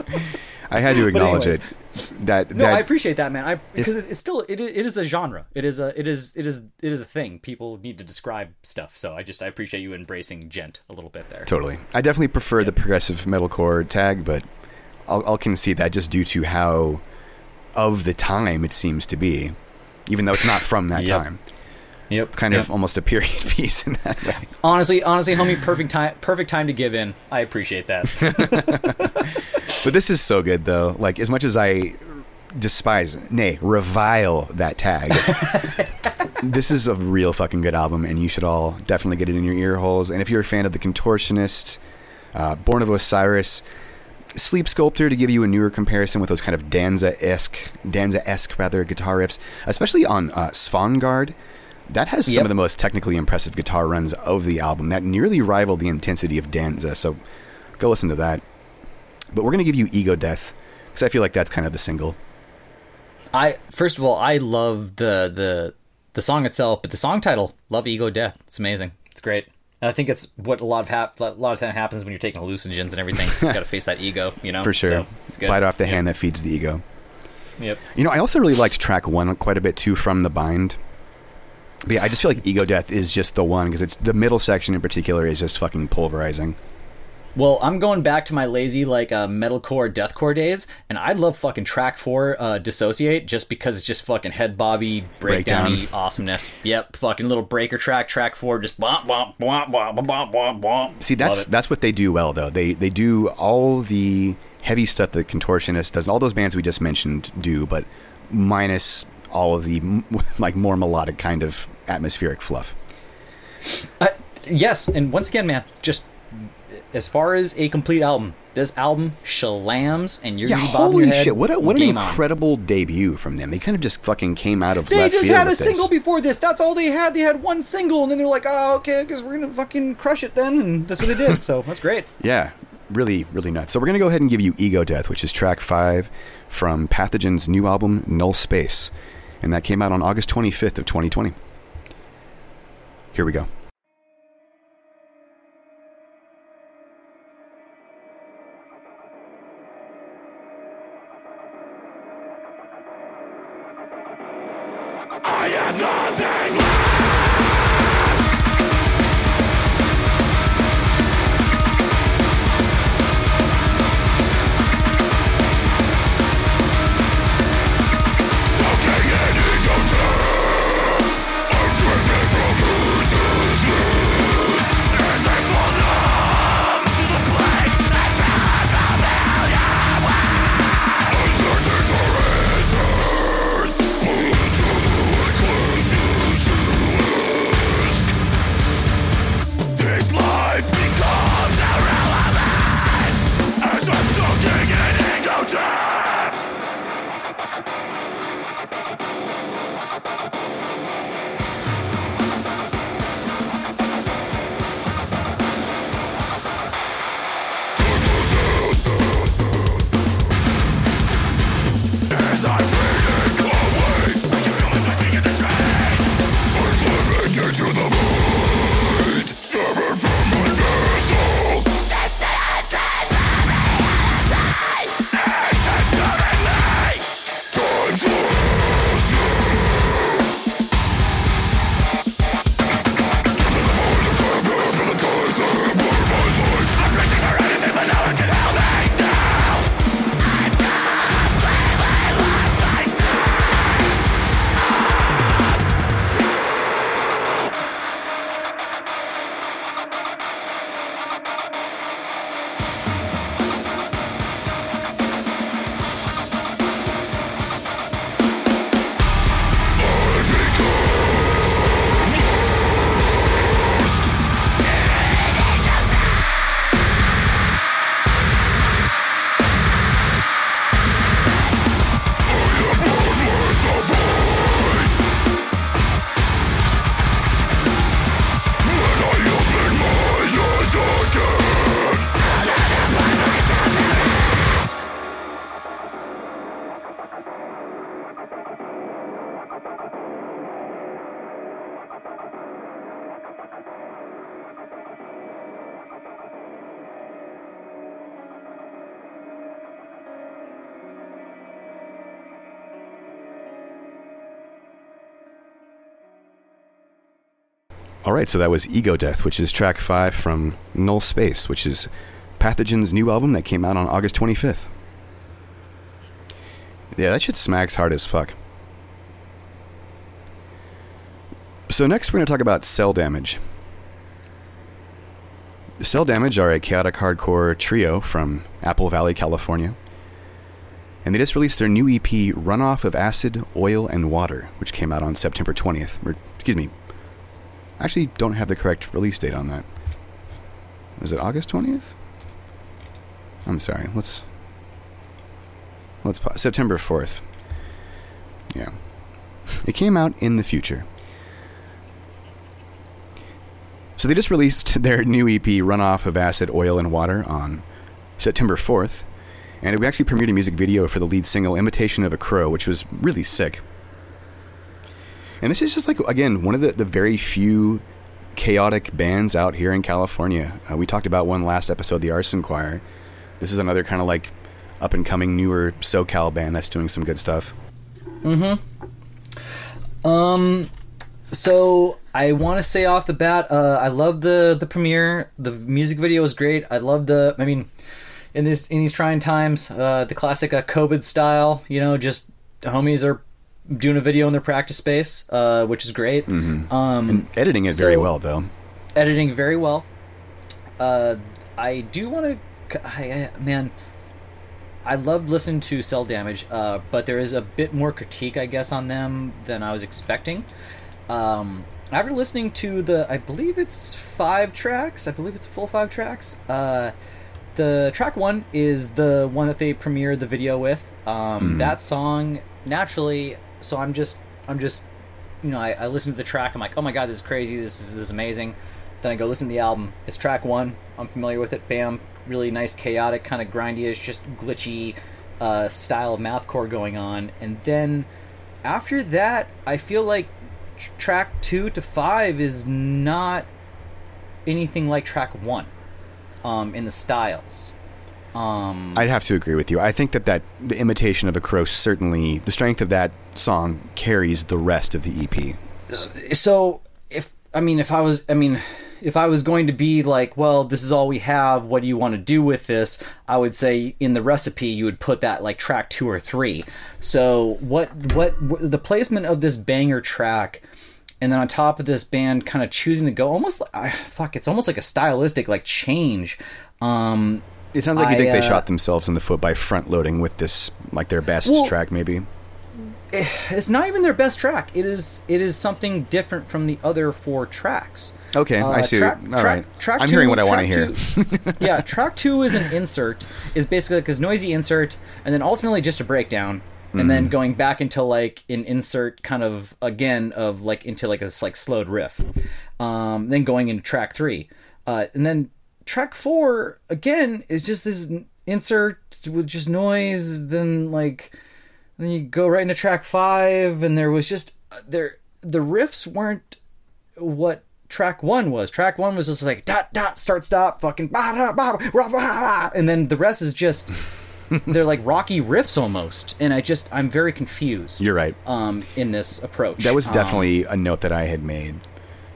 I had to acknowledge anyways. it. That No, that I appreciate that, man. I because it's still it, it is a genre. It is a it is it is it is a thing. People need to describe stuff. So I just I appreciate you embracing djent a little bit there. Totally. I definitely prefer the progressive metalcore tag, but I'll, I'll concede that just due to how of the time it seems to be, even though it's not from that Yep. time. Yep. Kind of almost a period piece in that way. honestly, honestly, homie, perfect time perfect time to give in. I appreciate that. But this is so good, though. Like, as much as I despise, nay, revile that tag, this is a real fucking good album, and you should all definitely get it in your ear holes. And if you're a fan of The Contortionist, uh, Born of Osiris, Sleep Sculptor to give you a newer comparison with those kind of Danza-esque, Danza-esque rather guitar riffs, especially on uh, Svangard. That has some Yep. of the most technically impressive guitar runs of the album that nearly rival the intensity of Danza. So go listen to that. But we're gonna give you Ego Death because I feel like that's kind of the single. I first of all, I love the the the song itself, but the song title, "Love Ego Death," it's amazing. It's great. And I think it's what a lot of hap- a lot of time happens when you're taking hallucinogens and everything. you got to face that ego, you know. For sure. So, it's good. Bite off the Yep. hand that feeds the ego. Yep. You know, I also really liked track one quite a bit too from the bind. But yeah, I just feel like Ego Death is just the one because it's the middle section in particular is just fucking pulverizing. Well, I'm going back to my lazy like uh, metalcore, deathcore days, and I love fucking track four, uh, dissociate, just because it's just fucking head bobby breakdowny Breakdown. awesomeness. Yep, fucking little breaker track, track four, just bump bump bump bump bump bump bump. See, that's that's what they do well though. They they do all the heavy stuff that Contortionist does, all those bands we just mentioned do, but minus all of the like more melodic kind of atmospheric fluff. Uh, yes, and once again, man, just as far as a complete album, this album shalams, and you're Yeah, gonna be bobbing holy your head. shit! What a, what an game on. incredible debut from them. They kind of just fucking came out of They left just had a with this. single before this. That's all they had. They had one single, and then they're like, "Oh, okay, because we're gonna fucking crush it then." And that's what they did. so that's great. Yeah, really, really nuts. So we're gonna go ahead and give you "Ego Death," which is track five from Pathogen's new album "Null Space," and that came out on August 25th of 2020. Here we go. This right, so that was "Ego Death," which is track five from Null Space, which is Pathogen's new album that came out on August 25th. Yeah, that shit smacks hard as fuck. So next, we're going to talk about Cell Damage. Cell Damage are a chaotic hardcore trio from Apple Valley, California. And they just released their new EP, Runoff of Acid, Oil, and Water, which came out on September 20th. Or, excuse me, I actually don't have the correct release date on that. Is it August 20th? I'm sorry. Let's let's September 4th. Yeah. It came out in the future. So they just released their new EP Runoff of Acid, Oil and Water on September 4th, and we actually premiered a music video for the lead single Imitation of a Crow, which was really sick. And this is just like again one of the, the very few chaotic bands out here in California. Uh, we talked about one last episode, the Arson Choir. This is another kind of like up and coming newer SoCal band that's doing some good stuff. Um, so I want to say off the bat, uh, I love the the premiere. The music video was great. I love the. I mean, in this in these trying times, uh, the classic uh, COVID style. You know, just homies are doing a video in their practice space, uh, which is great. Um, Editing it very well though. editing very well. Uh, I do want to, man. I loved listening to Cell Damage, uh, but there is a bit more critique, I guess, on them than I was expecting. Um, after listening to the, I believe it's five tracks. I believe it's a full five tracks. Uh, the track one is the one that they premiered the video with. Um, That song naturally. So I'm just, I'm just, you know, I, I listen to the track. I'm like, oh my god, this is crazy. This is this is amazing. Then I go listen to the album. It's track one. I'm familiar with it. Bam, really nice, chaotic, kind of grindy-ish, just glitchy uh, style of mathcore going on. And then after that, I feel like tr- track two to five is not anything like track one um, in the styles. Um, I'd have to agree with you. I think that that the imitation of a crow certainly the strength of that song carries the rest of the EP. so if I mean if I was I mean if I was going to be like, well, this is all we have. What do you want to do with this? I would say in the recipe you would put that like track two or three. So what what, the placement of this banger track, and then on top of this band kind of choosing to go almost I fuck, it's almost like a stylistic like change. Um, It sounds like you I, think they uh, shot themselves in the foot by front loading with this like their best Well- track maybe. it's not even their best track. It is it is something different from the other four tracks. Okay, I Uh, see. track- All track- right. track I'm two- hearing what I want to hear. yeah, track two is an insert, is basically like this noisy insert, and then ultimately just a breakdown, and then Mm-hmm. going back into like an insert kind of again of like into like this like slowed riff, um, then going into track three, uh, and then track four again is just this insert with just noise, then like then you go right into track five, and there was just uh, there the riffs weren't what track one was. Track one was just like dot dot start stop fucking ba da ba rah, rah, rah, and then the rest is just they're like rocky riffs almost, and I just I'm very confused. You're right. Um, in this approach, That was Um, definitely a note that I had made.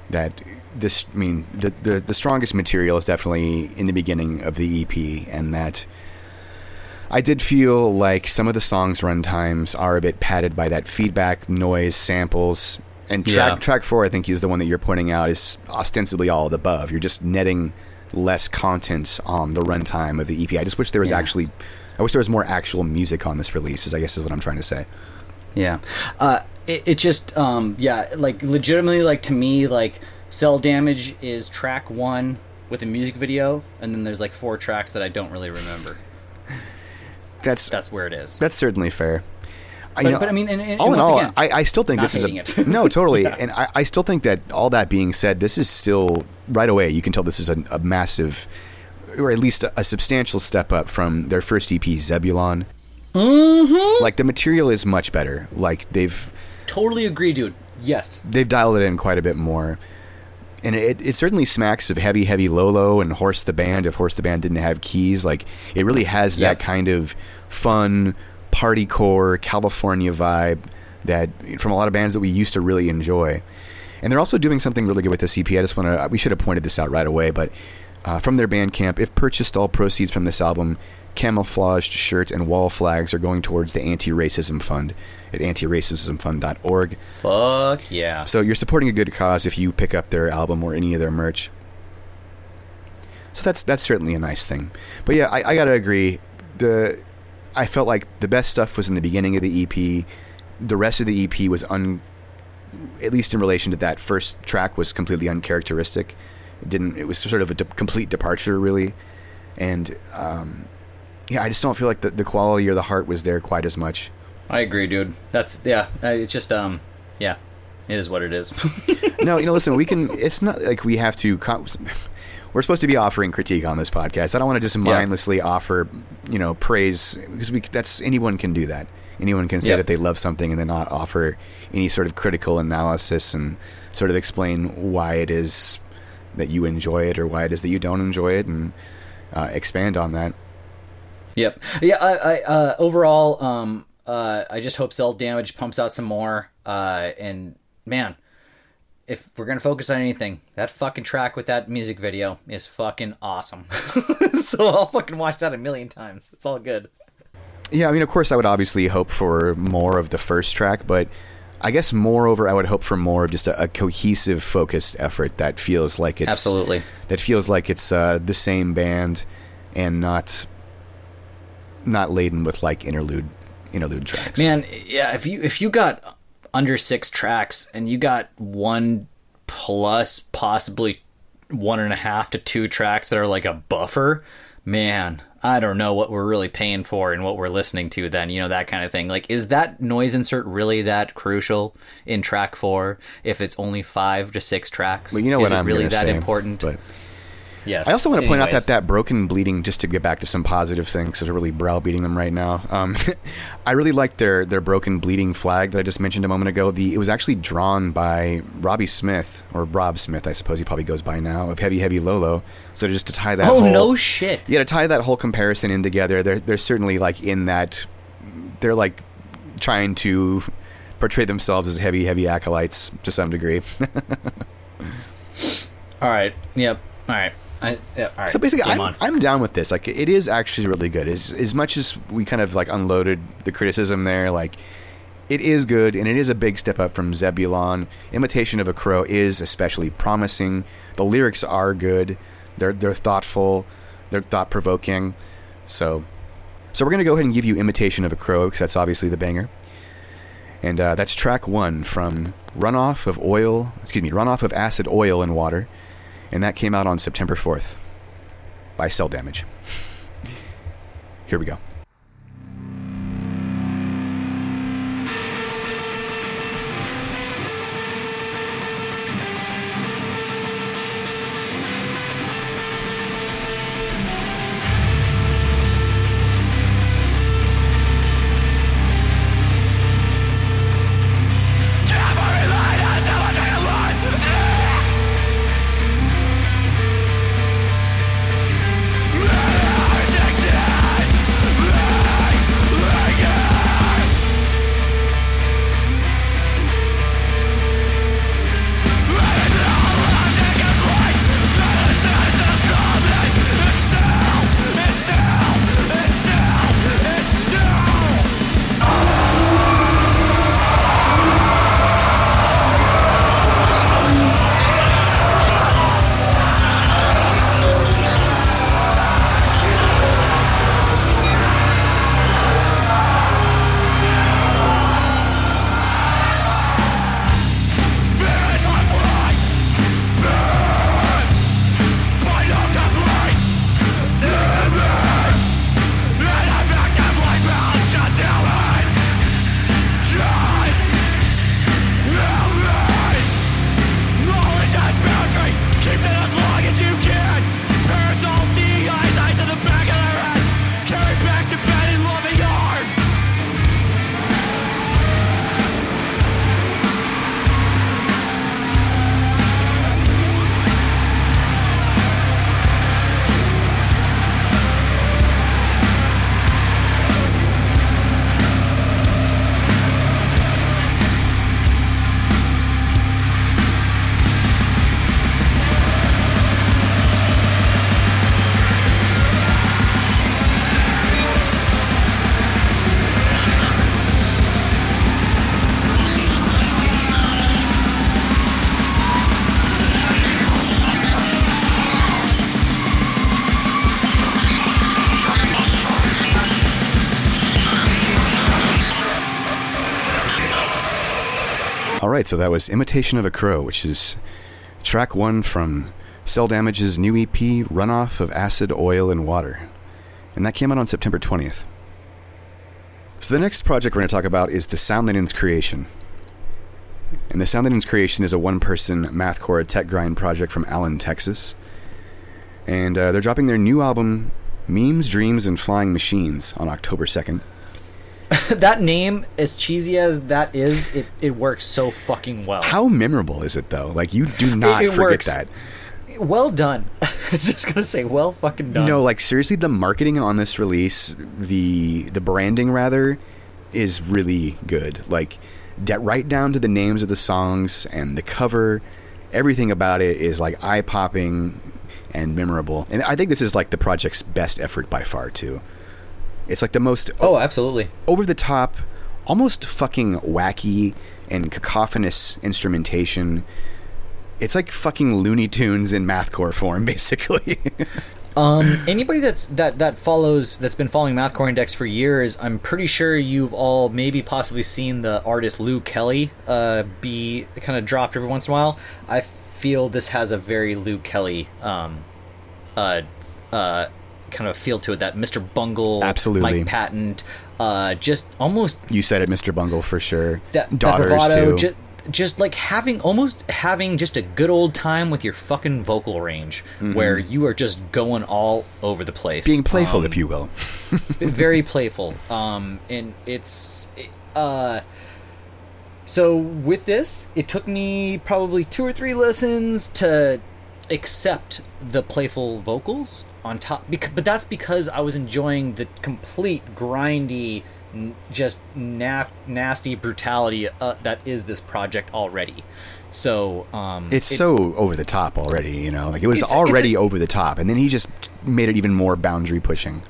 That this, I mean, the, the the strongest material is definitely in the beginning of the EP, and that I did feel like some of the songs' runtimes are a bit padded by that feedback, noise, samples, and track Yeah. track four. I think is the one that you're pointing out is ostensibly all of the above. You're just netting less content on the runtime of the EP. I just wish there was Yeah. actually, I wish there was more actual music on this release. Is I guess is what I'm trying to say. Yeah. Uh, it, it just, um, yeah, like legitimately, like to me, like Cell Damage is track one with a music video, and then there's like four tracks that I don't really remember. That's That's where it is. That's certainly fair. I, But- know, but I mean, and- and all in all, again, I, I still think this is a no, totally, and I, I still think that all that being said, this is still right away. You can tell this is a, a massive, or at least a, a substantial step up from their first EP, Zebulon. Mm-hmm. Like the material is much better. Like they've Totally agree, dude. Yes. they've dialed it in quite a bit more. And it, it certainly smacks of heavy, heavy Low Low and Horse the Band. If Horse the Band didn't have keys, like it really has Yep. that kind of fun, party core California vibe that from a lot of bands that we used to really enjoy. And they're also doing something really good with the EP. I just want to, we should have pointed this out right away, but uh, from their Bandcamp, if purchased, all proceeds from this album, camouflaged shirts and wall flags are going towards the Anti-Racism Fund at antiracismfund.org. Fuck yeah. So you're supporting a good cause if you pick up their album or any of their merch. So that's that's certainly a nice thing. But yeah, I, I gotta agree. The I felt like the best stuff was in the beginning of the EP. The rest of the EP was un, at least in relation to that first track, was completely uncharacteristic. It didn't. It was sort of a de- complete departure, really. And um, yeah, I just don't feel like the, the quality or the heart was there quite as much. I agree, dude. That's yeah. It's just um, yeah. It is what it is. no, you know, listen, we can. It's not like we have to. co- We're supposed to be offering critique on this podcast. I don't want to just mindlessly offer, you know, praise because we. That's anyone can do that. Anyone can say that they love something and then not offer any sort of critical analysis and sort of explain why it is that you enjoy it or why it is that you don't enjoy it and uh, expand on that. Yep. Yeah. I, I uh, overall, um, uh, I just hope Cell Damage pumps out some more. Uh, and man, if we're gonna focus on anything, that fucking track with that music video is fucking awesome. so I'll fucking watch that a million times. It's all good. Yeah, I mean, of course, I would obviously hope for more of the first track, but I guess moreover, I would hope for more of just a, a cohesive, focused effort that feels like it's Absolutely. that feels like it's uh, the same band and not not laden with like interlude interlude tracks. Man, yeah. If you if you got under six tracks and you got one plus possibly one and a half to two tracks that are like a buffer, man, I don't know what we're really paying for and what we're listening to then, you know, that kind of thing. Like, is that noise insert really that crucial in track four if it's only five to six tracks? Well, you know is what it I'm really that say, important? But yes. I also want to point out that that broken bleeding, just to get back to some positive things, because they're really browbeating them right now. Um, I really liked their their broken bleeding flag that I just mentioned a moment ago. The it was actually drawn by Robbie Smith or Rob Smith, I suppose he probably goes by now of Heavy Heavy Low Low. So just to tie that. Oh, whole, no shit. Yeah, to tie that whole comparison in together, they're they're certainly like in that. They're like trying to portray themselves as heavy heavy acolytes to some degree. All right. Yep. All right. I, yeah, all right. So basically, Game I'm, on. I'm down with this. Like, it is actually really good. As as much as we kind of like unloaded the criticism there, like it is good and it is a big step up from Zebulon. Imitation of a Crow is especially promising. The lyrics are good. They're they're thoughtful. They're thought provoking. So, so we're gonna go ahead and give you Imitation of a Crow because that's obviously the banger. And uh, that's track one from Runoff of Oil. Excuse me, Runoff of Acid Oil and Water and that came out on September 4th by Cell Damage. Here we go. Right, so that was Imitation of a Crow, which is track one from Cell Damage's new EP, Runoff of Acid, Oil, and Water. And that came out on September 20th. So the next project we're going to talk about is the Soundlinens Creation. And the Soundlinens Creation is a one person mathcore tech grind project from Allen, Texas. And uh, they're dropping their new album, Memes, Dreams, and Flying Machines, on October 2nd. that name, as cheesy as that is, it, it works so fucking well. How memorable is it, though? Like, you do not it forget works. that. Well done. Just gonna say, well fucking done. No, like seriously, the marketing on this release, the the branding rather, is really good. Like, de- right down to the names of the songs and the cover, everything about it is like eye popping and memorable. And I think this is like the project's best effort by far too. It's like the most Oh, absolutely. over the top, almost fucking wacky and cacophonous instrumentation. It's like fucking Looney Tunes in mathcore form, basically. Um, anybody that's that that follows that's been following Mathcore Index for years, I'm pretty sure you've all maybe possibly seen the artist Lou Kelly uh, be kind of dropped every once in a while. I feel this has a very Lou Kelly um, uh, uh, kind of feel to it. That Mr. Bungle, Absolutely. Mike Patton, uh, just almost You said it, Mr. Bungle, for sure. that, that bravado, too. ju- just like having almost having just a good old time with your fucking vocal range, where you are just going all over the place, Mm-hmm. Being playful, Um, if you will. very playful. Um, and it's uh, so with this, it took me probably two or three listens to accept the playful vocals on top. Because, but that's because I was enjoying the complete grindy, n- just na- nasty brutality uh, that is this project already. So um, It's it- so over the top already, you know. Like it was It's- it's already a- over the top, and then he just made it even more boundary pushing.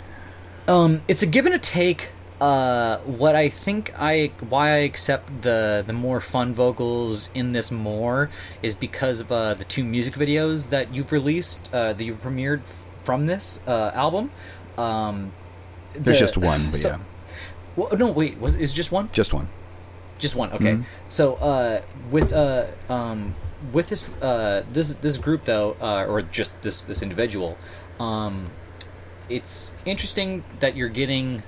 Um, it's a give and a take. Uh, what I think I why I accept the the more fun vocals in this more is because of uh, the two music videos that you've released, uh, that you've premiered from this uh, album. Um, There's just one, but so- yeah, Well, no, wait, was is just one? just one. Just one. Okay. Mhm. So uh, with uh, um, with this uh, this this group though, uh, or just this this individual, um, it's interesting that you're getting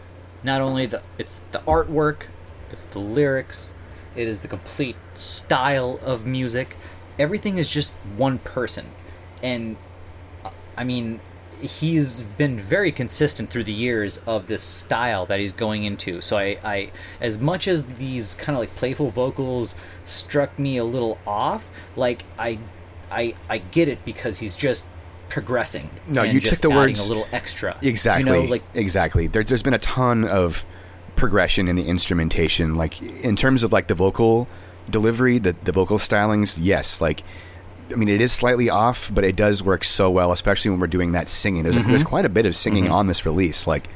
not only the it's the artwork, it's the lyrics, it is the complete style of music. Everything is just one person, and I mean, he's been very consistent through the years of this style that he's going into. So I, I as much as these kind of like playful vocals struck me a little off, like I, I, I get it because he's just progressing. No, you took the words- a little extra. Exactly. You know, like exactly. There, there's been a ton of progression in the instrumentation, like in terms of like the vocal delivery, the the vocal stylings. Yes, like I mean, it is slightly off, but it does work so well, especially when we're doing that singing. There's there's mm-hmm. quite a bit of singing mm-hmm. on this release, like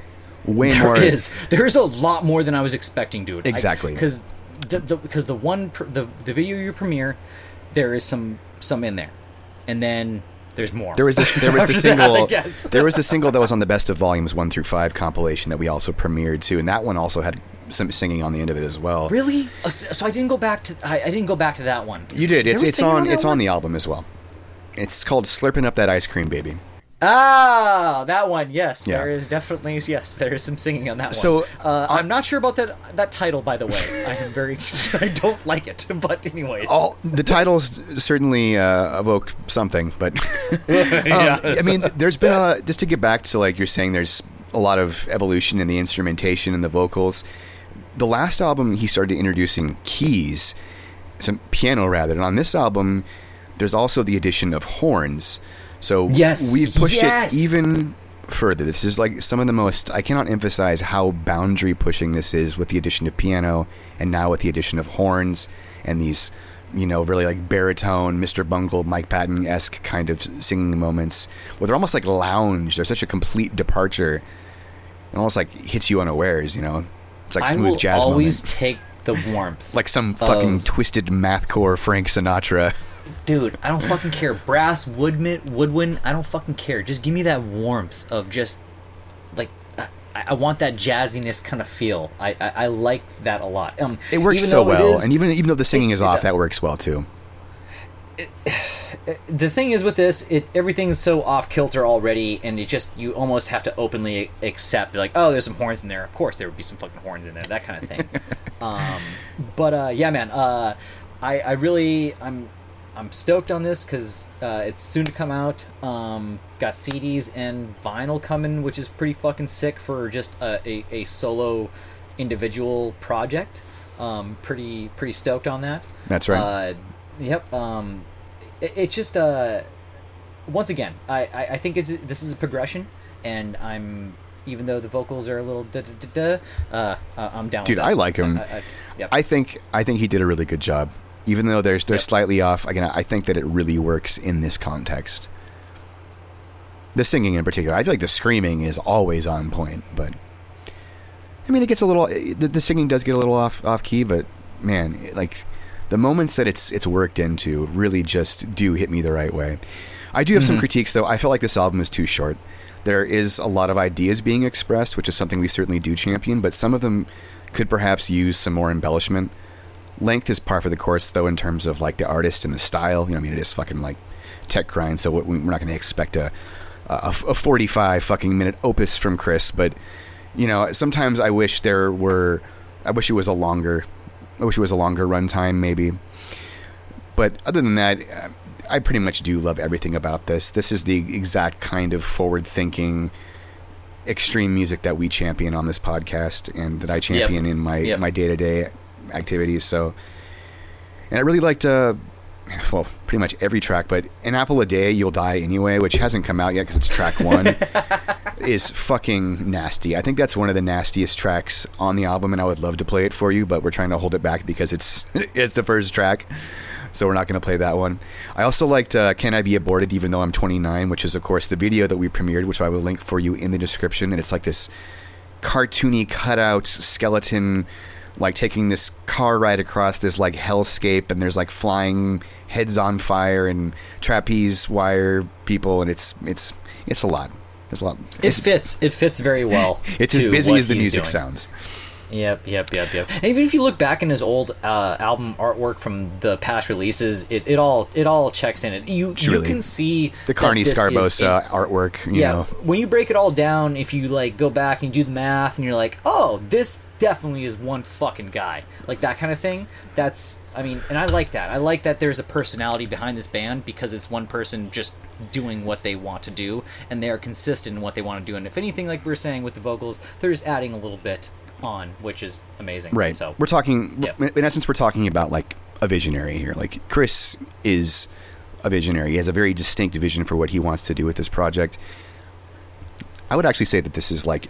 way There more. is. There's a lot more than I was expecting, dude. Exactly. Because the, the because the one pr- the the video you premiere, there is some some in there, and then there's more. There was this. There was the After that, single. there was the single that was on the best of volumes one through five compilation that we also premiered too, and that one also had some singing on the end of it as well. really. Oh, so I didn't go back to I, I didn't go back to that one. You did. It's it's on that it's on the album as well. It's called "Slurping Up That Ice Cream, Baby." Ah, that one. Yes, Yeah. there is definitely yes, there is some singing on that one. So, uh, I'm not sure about that that title. By the way, I am very I don't like it. But anyways, All the titles certainly uh, evoke something, but yeah, um, I mean, there's been a just to get back to like you're saying, there's a lot of evolution in the instrumentation and the vocals. The last album, he started introducing keys, some piano rather, and on this album, there's also the addition of horns. So Yes, we've pushed yes. it even further. This is like some of the most. I cannot emphasize how boundary pushing this is with the addition of piano, and now with the addition of horns and these, you know, really like baritone, Mr. Bungle, Mike Patton esque kind of singing moments, where they're almost like lounge. They're such a complete departure. It almost like hits you unawares. You know, it's like I smooth will jazz always moment. take the warmth. like some fucking twisted mathcore Frank Sinatra. Dude, I don't fucking care. Brass, woodman, woodwind, I don't fucking care. Just give me that warmth of just like I, I want that jazziness kind of feel. I, I I like that a lot. Um, It works so well, is- and even even though the singing it- is it off, does. that works well too. the thing is with this, it everything's so off kilter already, and it just you almost have to openly accept like, oh, there's some horns in there. Of course, there would be some fucking horns in there, that kind of thing. um, but uh, yeah, man, uh, I I really I'm I'm stoked on this because uh, it's soon to come out. Um, got CDs and vinyl coming, which is pretty fucking sick for just a, a, a solo individual project. Um, pretty pretty stoked on that. That's right. Uh, yep. Um, it, it's just uh, once again, I, I, I think it's, this is a progression, and I'm even though the vocals are a little da da da da, uh, uh, I'm down. Dude, I like him. I, I, yep. I think I think he did a really good job, even though they're they're Yep. slightly off. Again, I think that it really works in this context. The singing in particular, I feel like the screaming is always on point, but I mean, it gets a little. Eh, the, the singing does get a little off off key, but man, like the moments that it's it's worked into really just do hit me the right way. I do have some mm-hmm. critiques though. I feel like this album is too short. There is a lot of ideas being expressed, which is something we certainly do champion, but some of them could perhaps use some more embellishment. Length is par for the course, though, in terms of like the artist and the style. You know, I mean, it is fucking like tech grind, so we- we're not going to expect a, a a 45 fucking minute opus from Chris. But you know, sometimes I wish there were, I wish it was a longer, I wish it was a longer runtime, maybe. But other than that, I pretty much do love everything about this. This is the exact kind of forward thinking extreme music that we champion on this podcast and that I champion in my Yep. my day to day activities. So, and I really liked, uh, well, pretty much every track, but "An Apple a Day, You'll Die Anyway," which hasn't come out yet because it's track one, is fucking nasty. I think that's one of the nastiest tracks on the album, and I would love to play it for you, but we're trying to hold it back because it's it's the first track. So we're not going to play that one. I also liked uh, "Can I Be Aborted Even Though I'm 29," which is of course the video that we premiered, which I will link for you in the description. And it's like this cartoony cutout skeleton like taking this car ride across this like hellscape and there's like flying heads on fire and trapeze wire people and it's it's it's a lot It's a lot It it's, fits. It fits very well. it's as busy as the music doing. sounds Yep, yep, yep, yep. And even if you look back in his old uh, album artwork from the past releases, it, it all it all checks in. It you Truly. you can see the carney scarbosa artwork you yeah, know when you break it all down, if you like go back and do the math, and you're like, oh, this definitely is one fucking guy, like that kind of thing. That's, I mean, and I like that. I like that there's a personality behind this band because it's one person just doing what they want to do, and they are consistent in what they want to do. And if anything, like we are saying with the vocals, they're just adding a little bit on, which is amazing. right. So. We're talking Yeah. in essence we're talking about like a visionary here. Like chris is a visionary. He has a very distinct vision for what he wants to do with this project. I would actually say that this is like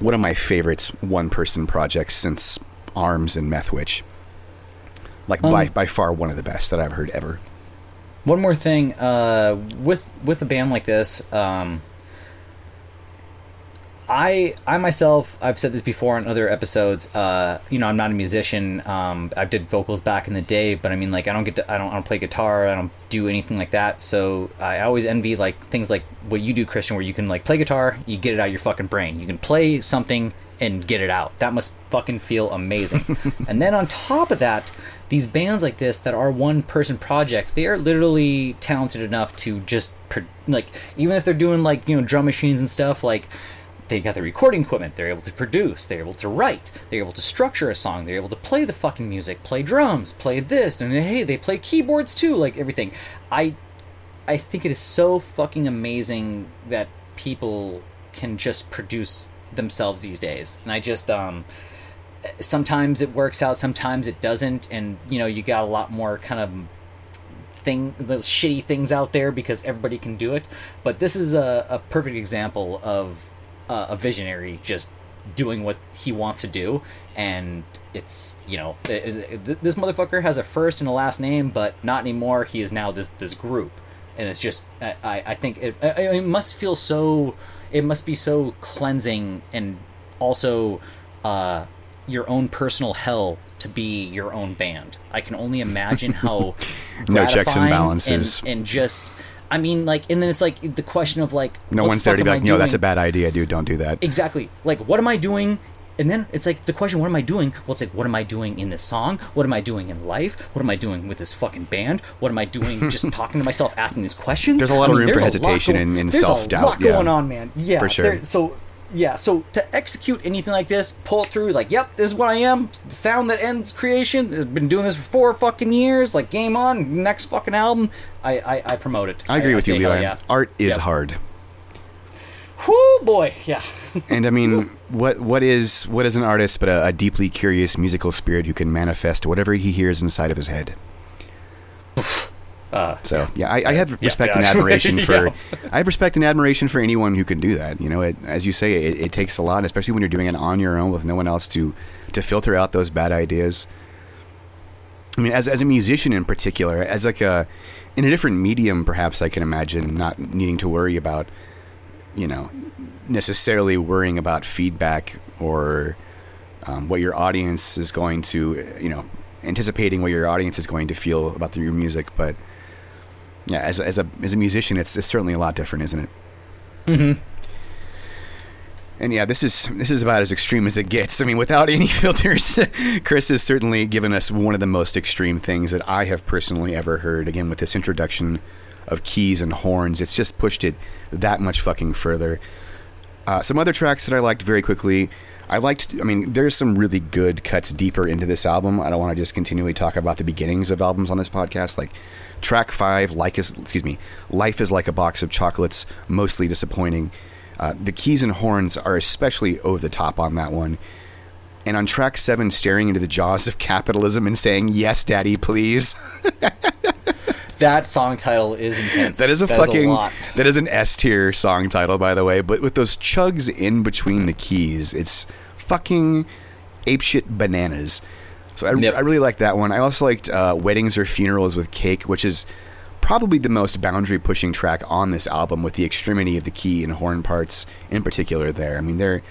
one of my favorite one person projects since arms and methwitch. Like by, Um, by far one of the best that i've heard ever. One more thing, uh, with with a band like this, um, I I myself I've said this before on other episodes. Uh, you know, I'm not a musician. Um, I did vocals back in the day, but I mean, like, I don't get to, I don't I don't play guitar. I don't do anything like that. So I always envy like things like what you do, Christian, where you can like play guitar, you get it out of your fucking brain. You can play something and get it out. That must fucking feel amazing. and then on top of that, these bands like this that are one person projects, they are literally talented enough to just like even if they're doing like you know drum machines and stuff like they got the recording equipment they're able to produce they're able to write they're able to structure a song they're able to play the fucking music play drums play this and hey they play keyboards too like everything. I i think it is so fucking amazing that people can just produce themselves these days. And i just um sometimes it works out sometimes it doesn't and you know you got a lot more kind of thing the shitty things out there because everybody can do it. But this is a, a perfect example of uh, a visionary just doing what he wants to do. And it's you know it, it- th- this motherfucker has a first and a last name but not anymore. He is now this this group. And it's just i i think it, it it must feel so it must be so cleansing and also uh your own personal hell to be your own band. I can only imagine how No checks and balances. and, and just i mean like and then it's like the question of like no one's there to be like no that's a bad idea dude don't do that. Exactly. Like what am i doing? And then it's like the question what am i doing? Well it's like what am i doing in this song? What am i doing in life? What am i doing with this fucking band? What am i doing just talking to myself asking these questions? There's a lot of I mean, room for there's hesitation going- and- and self-doubt, a lot yeah. going on man. Yeah For sure. there- so yeah so to execute anything like this pull it through like yep this is what i am the sound that ends creation i've been doing this for four fucking years like game on next fucking album i i, I promote it i agree with you say hell levi yeah. art is Yep. hard Whoo boy yeah and I mean, what what is what is an artist but a, a deeply curious musical spirit who can manifest whatever he hears inside of his head? Uh, So yeah, I, I have respect yeah. and admiration for Yeah. I have respect and admiration for anyone who can do that. You know, it, as you say, it, it takes a lot, especially when you're doing it on your own with no one else to to filter out those bad ideas. I mean, as as a musician in particular, as like a in a different medium, perhaps I can imagine not needing to worry about, you know, necessarily worrying about feedback or um, what your audience is going to, you know, anticipating what your audience is going to feel about your music. But yeah, as a, as a as a musician, it's, it's certainly a lot different, isn't it? Mm-hmm. And yeah, this is this is about as extreme as it gets. I mean, without any filters, Chris has certainly given us one of the most extreme things that I have personally ever heard. Again, with this introduction of keys and horns, it's just pushed it that much fucking further. Uh, some other tracks that I liked very quickly. I liked. I mean, there's some really good cuts deeper into this album. I don't want to just continually talk about the beginnings of albums on this podcast. Like track five, like is excuse me, life is like a box of chocolates, mostly disappointing. Uh, the keys and horns are especially over the top on that one. And on track seven, staring into the jaws of capitalism and saying, "Yes, Daddy, please." That song title is intense. That is a That fucking lot. that is an S tier song title, by the way. But with those chugs in between the keys, it's fucking apeshit bananas. So I, Yep. I really like that one. I also liked uh, "Weddings or Funerals with Cake," which is probably the most boundary pushing track on this album, with the extremity of the key and horn parts in particular. There, I mean, they're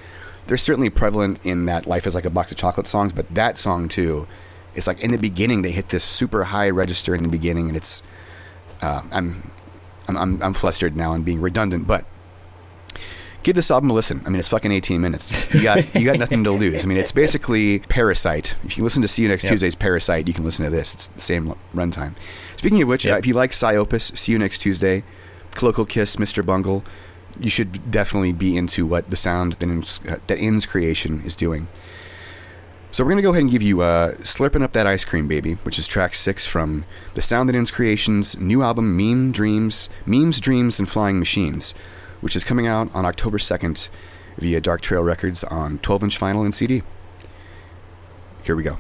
they're certainly prevalent in that "Life Is Like a Box of Chocolate" songs, but that song too. It's like in the beginning they hit this super high register in the beginning, and it's uh, I'm, I'm I'm I'm flustered now and being redundant, but give this album a listen. I mean, it's fucking 18 minutes. You got you got nothing to lose. I mean, it's basically Parasite. If you listen to See You Next Yep. Tuesday's Parasite, you can listen to this. It's the same runtime. Speaking of which, Yep. uh, if you like Psyopus, See You Next Tuesday, Colloquial Kiss, Mr. Bungle, you should definitely be into what the sound that ends, uh, that ends creation is doing. So we're gonna go ahead and give you uh, "Slurping Up That Ice Cream, Baby," which is track six from the Sound That Ends Creations' new album "Meme Dreams, Memes, Dreams, and Flying Machines," which is coming out on October second via Dark Trail Records on 12-inch vinyl and CD. Here we go.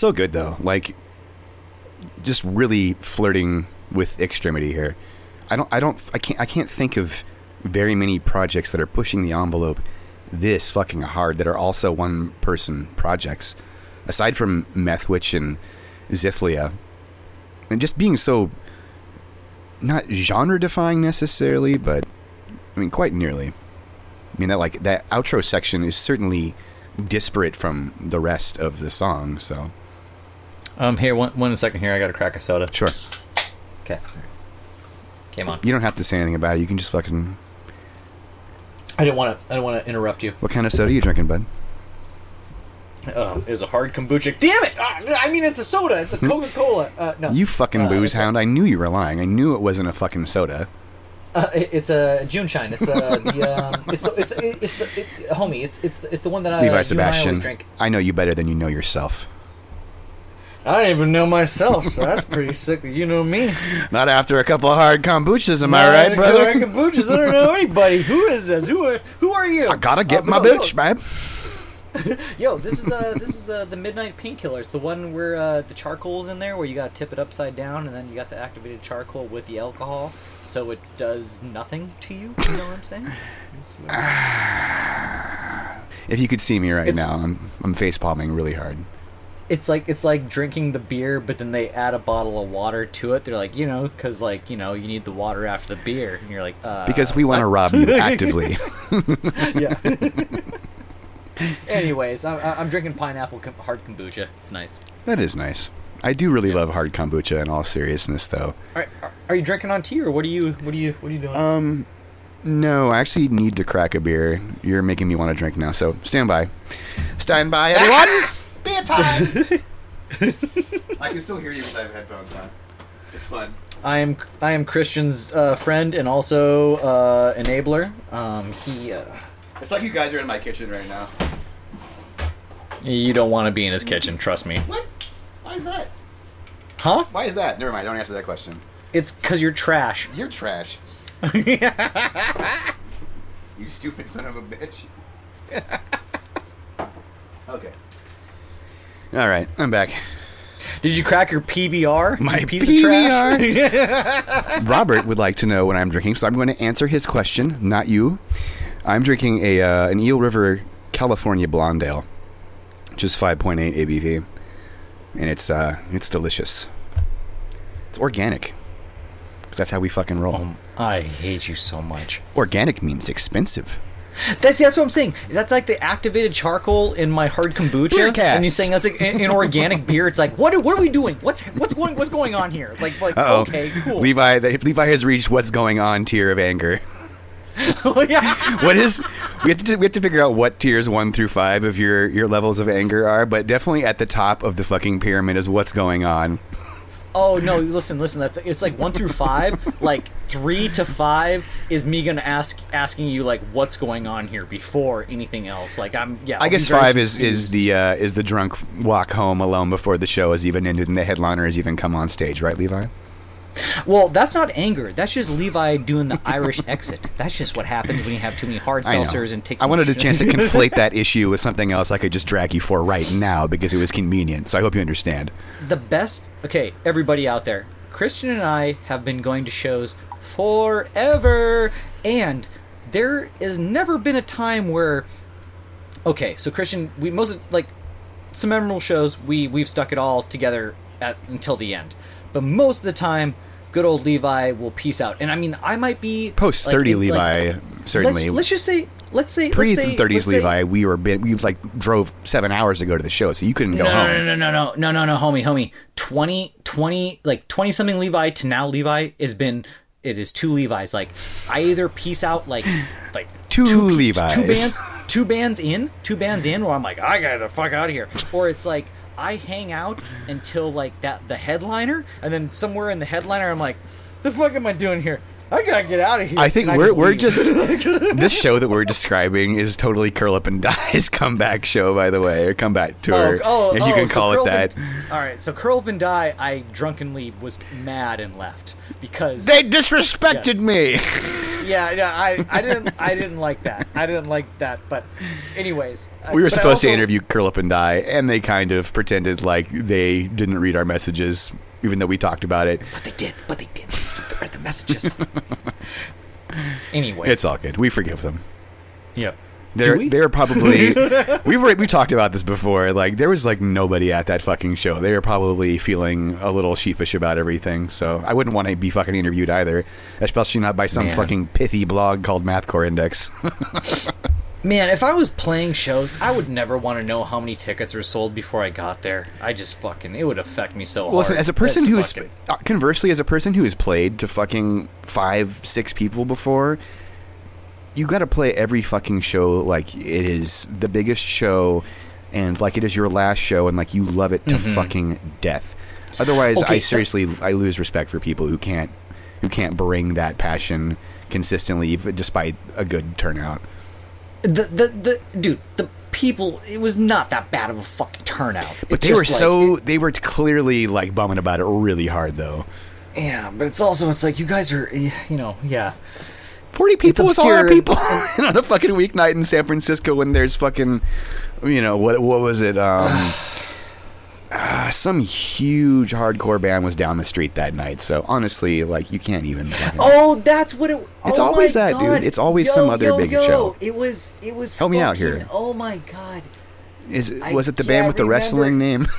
So good though. Like just really flirting with extremity here. I don't I don't I can't I can't think of very many projects that are pushing the envelope this fucking hard that are also one person projects. Aside from Methwitch and Zithlia. And just being so not genre defying necessarily, but I mean quite nearly. I mean that like that outro section is certainly disparate from the rest of the song. So Um, here, one, one second here. I got to crack a soda. sure, Okay. Came on. you don't have to say anything about it. You can just fucking. I didn't want to. I didn't want to interrupt you. What kind of soda are you drinking, bud? Um, is a hard kombucha. Damn it! Ah, I mean, it's a soda. It's a Coca Cola. Uh, no. You fucking Uh, booze it's hound! I knew you were lying. I knew it wasn't a fucking soda. Uh, it- it's a JuneShine. It's the, the um, it's it's the, it's the, it, homie. It's it's the, it's the one that I Levi you and I Sebastian. always drink. I know you better than you know yourself. I don't even know myself, so that's pretty sick. that You know me. Not after a couple of hard kombuchas, am I right, brother? Kombuchas. I don't know anybody. Who is this? Who are who are you? I gotta get Uh, my but no, booch, babe. Yo, this is uh this is uh, the midnight painkiller. It's the one where uh, the charcoal's in there, where you gotta tip it upside down, and then you got the activated charcoal with the alcohol, so it does nothing to you. You know what I'm saying? What I'm saying. If you could see me right It's- now, I'm I'm face palming really hard. It's like it's like drinking the beer, but then they add a bottle of water to it. They're like, you know, because like you know, you need the water after the beer, and you're like, uh, Because we want to rob you actively. yeah. Anyways, I'm, I'm drinking pineapple hard kombucha. It's nice. that is nice. I do really love hard kombucha. In all seriousness, though. Are, are, are you drinking on tea or what are you what are you what are you doing? Um, no, I actually need to crack a beer. You're making me want to drink now, so stand by. Stand by, everyone. Beer time. I can still hear you because I have headphones on. It's fun. I am I am Christian's uh, friend and also uh, enabler. Um, he uh, It's like you guys are in my kitchen right now. you don't want to be in his kitchen, trust me. What? Why is that? Huh? Why is that? Never mind. Don't answer that question. It's cuz you're trash. You're trash. you stupid son of a bitch. okay. All right, I'm back. Did you crack your PBR? My you piece of trash? PBR. Robert would like to know what I'm drinking, so I'm going to answer his question, not you. I'm drinking a uh, an Eel River California Blonde Ale, which is 5.8 ABV, and it's uh it's delicious. It's organic. 'Cause that's how we fucking roll. I hate you so much. Organic means expensive. That's that's what I'm saying. That's like the activated charcoal in my hard kombucha. And you're saying that's like an, an organic beer. It's like what are, what are we doing? What's what's going what's going on here? Like like Uh-oh. okay cool. Levi, the, Levi has reached what's going on tier of anger. oh yeah. What is? We have to we have to figure out what tiers one through five of your your levels of anger are, but definitely at the top of the fucking pyramid is what's going on. Oh no! Listen, listen. It's like one through five. like three to five is me gonna ask asking you like what's going on here before anything else. Like I'm yeah. I I'll guess five is is the uh, is the drunk walk home alone before the show has even ended and the headliner has even come on stage, right, Levi? Well. That's not anger. That's just Levi doing the Irish exit. That's just what happens when you have too many hard seltzers and take. I wanted a chance to conflate that issue with something else I could just drag you for right now because it was convenient. So I hope you understand. the best okay everybody out there christian and i have been going to shows forever and there has never been a time where okay so christian we most like some memorable shows we we've stuck it all together at until the end but most of the time good old levi will peace out and i mean i might be post thirty in- Levi, like, certainly. let's, let's just say let's say Pre thirties let's say- Levi, we were bit, we like drove seven hours to go to the show, so you couldn't go no, home. No, no, no, no, no, no, no, homie, homie. 20, 20, like 20 something Levi to now Levi has been, it is two Levi's. Like, I either piece out like, like Two pe- Levi's. two bands, two bands in, two bands in, where I'm like, I gotta the fuck out of here. Or it's like, I hang out until like that, the headliner, and then somewhere in the headliner, I'm like, the fuck am I doing here? I gotta get out of here. I think we're we're leave. just this show that we're describing is totally curl up and die's comeback show, by the way, or comeback tour, Oh, oh, if you oh, can so call it that. and- all right, so Curl Up and Die, I drunkenly was mad and left because They disrespected Yes. me. yeah, yeah, I, I didn't, I didn't like that. I didn't like that. But, anyways, uh, we were supposed to interview Curl Up and Die, and they kind of pretended like they didn't read our messages, even though we talked about it. But they did. But they did. They read the messages. anyway, It's all good. We forgive them. Yep. They're we? they're probably we've we talked about this before. Like there was like nobody at that fucking show. They were probably feeling a little sheepish about everything. So I wouldn't want to be fucking interviewed either, especially not by some Man. fucking pithy blog called Mathcore Index. Man, if I was playing shows, I would never want to know how many tickets were sold before I got there. I just fucking it would affect me so hard. Listen, as a person That's who's fucking- uh, conversely, as a person who has played to fucking five, six people before, you got to play every fucking show like it is the biggest show, and like it is your last show, and like you love it to fucking death. Otherwise, Mm-hmm. Okay, I that- seriously I lose respect for people who can't who can't bring that passion consistently, even despite a good turnout. The the the dude the people it was not that bad of a fucking turnout But It's they were like- so they were clearly like bumming about it really hard though. yeah but it's also it's like you guys are you know yeah Forty people It's is a lot of people on a fucking weeknight in San Francisco when there's fucking, you know what? What was it? Um, ah, some huge hardcore band was down the street that night. So honestly, like you can't even. Fucking, Oh, that's what it. It's oh always that, dude. It's always Yo, some other yo, big yo. show. It was. It was. Help me out here. Oh my god. is I was it the band with the remember. wrestling name?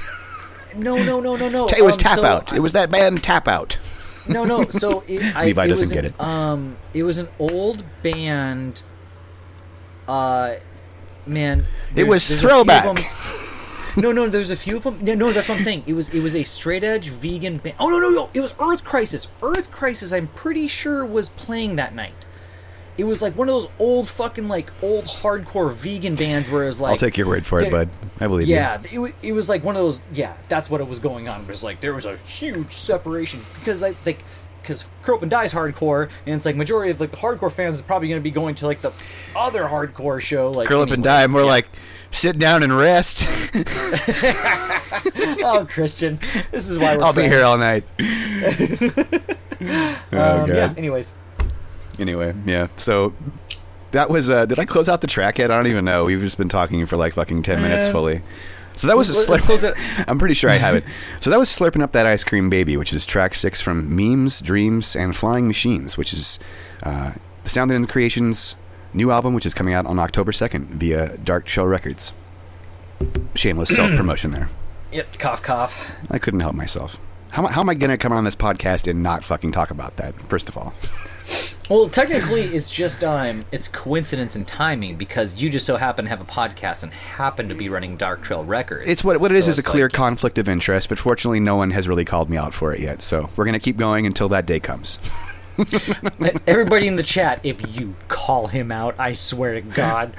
No, no, no, no, no. it was Um, Tap so Out. I- It was that band Tap Out. No, no. So it, I, Levi it doesn't get an, it. Um, it was an old band. Uh, man. there's- was there's a few of throwback. No, no, there's a few of them. No, no, that's what I'm saying. It was it was a straight edge vegan band. Oh no, no, no! It was Earth Crisis. Earth Crisis. I'm pretty sure was playing that night. It was like one of those old fucking like old hardcore vegan bands where it was like I'll take your word for it, bud. I believe you. yeah, it, it was like one of those. Yeah, that's what it was going on. It was like there was a huge separation because like like because Curl Up and Die's hardcore, and it's like majority of like the hardcore fans is probably going to be going to like the other hardcore show. Like. Curl up and anyway. die. More like sit down and rest. oh, Christian, this is why we're I'll be here all night. oh Um, yeah. Anyways, Anyway, yeah. So that was. Uh, did I close out the track yet? I don't even know. We've just been talking for like fucking ten minutes Uh, fully. So that was a let's- let's close slurp. I'm pretty sure I have it. So that was slurping up that ice cream baby, which is track six from Memes, Dreams, and Flying Machines, which is uh, Sound and Creations' new album, which is coming out on October second via Dark Shell Records. Shameless self promotion there. yep. Cough, cough. I couldn't help myself. How, how am I going to come on this podcast and not fucking talk about that? First of all, Well, technically, it's just um, it's coincidence and timing because you just so happen to have a podcast and happen to be running Dark Trail Records. It's what what it is So is a clear like- conflict of interest, but fortunately, no one has really called me out for it yet. So we're gonna keep going until that day comes. Everybody in the chat, if you call him out, I swear to God.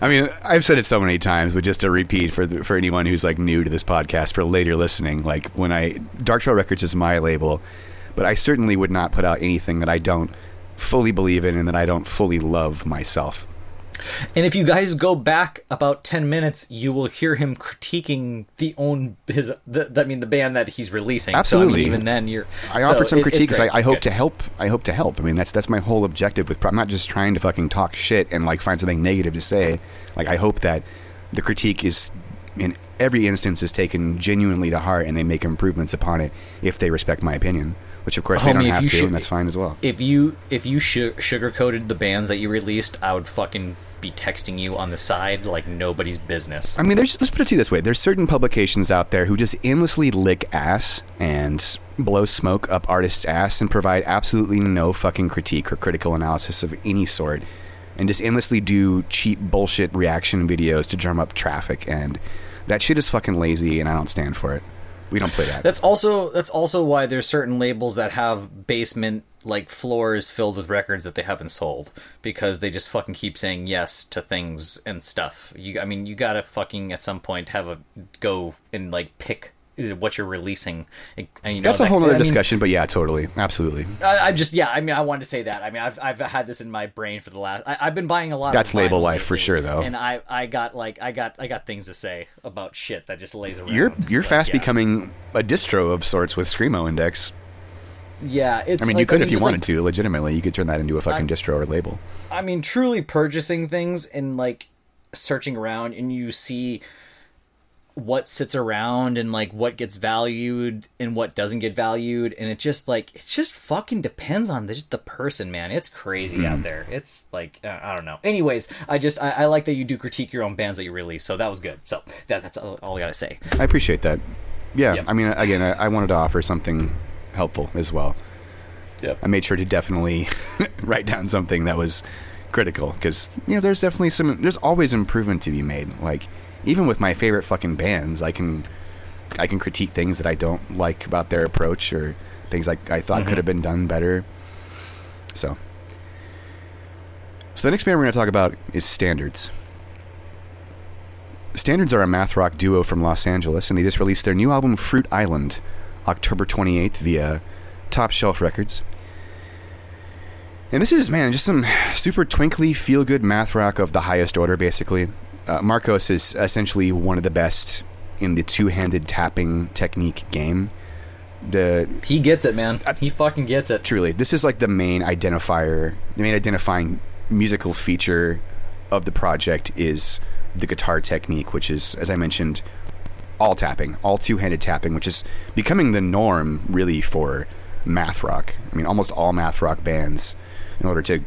I mean, I've said it so many times, but just to repeat for the, for anyone who's like new to this podcast for later listening, like when I Dark Trail Records is my label, but I certainly would not put out anything that I don't fully believe in and that I don't fully love myself. And if you guys go back about ten minutes, you will hear him critiquing the own his. The, I mean, the band that he's releasing. So, I Absolutely. mean, even then, you're. I so offered some it- it's critique because I. I hope Good. to help. I hope to help. I mean, that's that's my whole objective with. I'm not just trying to fucking talk shit and like find something negative to say. Like I hope that the critique is, in every instance, is taken genuinely to heart and they make improvements upon it if they respect my opinion. Which of course they Homie, don't if have to, should- and that's fine as well. If you if you su- sugarcoated the bands that you released, I would fucking be texting you on the side like nobody's business. I mean, there's let's put it to you this way: there's certain publications out there who just endlessly lick ass and blow smoke up artists' ass and provide absolutely no fucking critique or critical analysis of any sort, and just endlessly do cheap bullshit reaction videos to drum up traffic. And that shit is fucking lazy, and I don't stand for it. We don't play that. That's also that's also why there's certain labels that have basement like floors filled with records that they haven't sold because they just fucking keep saying yes to things and stuff. You I mean you got to fucking at some point have a go and like pick what you're releasing. And, you know, That's a that- whole other I mean, discussion, but yeah, totally, absolutely. I, I just yeah, I mean I wanted to say that. I mean I've I've had this in my brain for the last. I, I've been buying a lot. That's label life for sure, though. And I I got like I got I got things to say about shit that just lays around. You're you're But, fast yeah. becoming a distro of sorts with Screamo Index. Yeah, it's. I mean, like, you could if you just, like, wanted to. Legitimately, you could turn that into a fucking distro or label. I mean, truly purchasing things and like searching around, and you see what sits around and like what gets valued and what doesn't get valued, and it just like it just fucking depends on the, just the person, man. It's crazy out there. It's like uh, I don't know. Anyways, I just I, I like that you do critique your own bands that you release, so that was good. So that, that's all, all I gotta say. I appreciate that. Yeah, Yep. I mean, again, I, I wanted to offer something helpful as well. Yep. I made sure to definitely write down something that was critical because you know there's definitely some there's always improvement to be made. Like even with my favorite fucking bands, I can I can critique things that I don't like about their approach or things like I thought could mm-hmm. have been done better. So, so the next band we're going to talk about is Standards. Standards are a math rock duo from Los Angeles, and they just released their new album Fruit Island October 28th via Top Shelf Records. And this is, man, just some super twinkly, feel good math rock of the highest order, basically. Uh, Marcos is essentially one of the best in the two handed tapping technique game. the He gets it, man. He fucking gets it. truly this is like the main identifier the main identifying musical feature of the project is the guitar technique which is as i mentioned all tapping all two-handed tapping which is becoming the norm really for math rock i mean almost all math rock bands in order to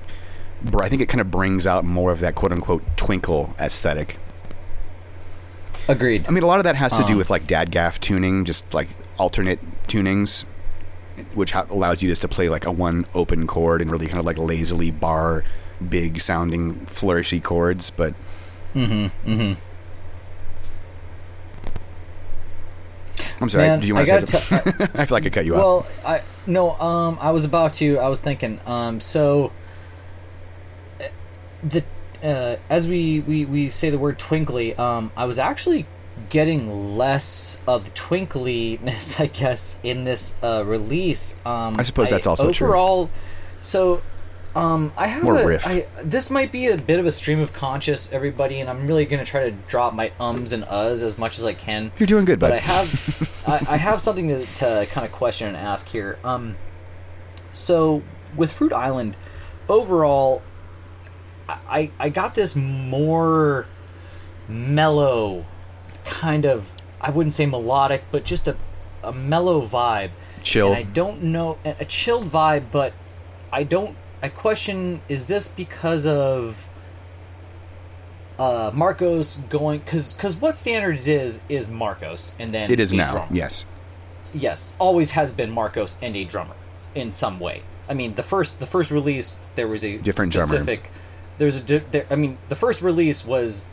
i think it kind of brings out more of that quote-unquote twinkle aesthetic Agreed. I mean, a lot of that has to do Um, with like DADGAD tuning, just like alternate tunings, which ha- allows you just to play like a one open chord and really kind of like lazily bar big sounding flourishy chords. But Mm-hmm. Mm-hmm. I'm sorry, Man, did you want I to say something? I feel like I cut you off. Well, I no. Um, I was about to. I was thinking. Um, so the uh, as we, we we say the word twinkly. Um, I was actually getting less of twinkliness, I guess, in this uh, release. Um, I suppose that's also true. overall. So, um, I have More a, riff. I- this might be a bit of a stream of conscious, everybody, and I'm really gonna try to drop my ums and uhs as much as I can You're doing good, but. I have I, I have something to, to kind of question and ask here. Um, so with Fruit Island, overall, I I got this more mellow, kind of I wouldn't say melodic, but just a a mellow vibe. Chill. And I don't know a chilled vibe, but I don't. I question: Is this because of uh, Marcos going? Because because what standards is is Marcos, and then it is a now, drummer. yes. yes, always has been Marcos and a drummer in some way. I mean, the first the first release there was a Different drummer. There's a there, I mean, the first release was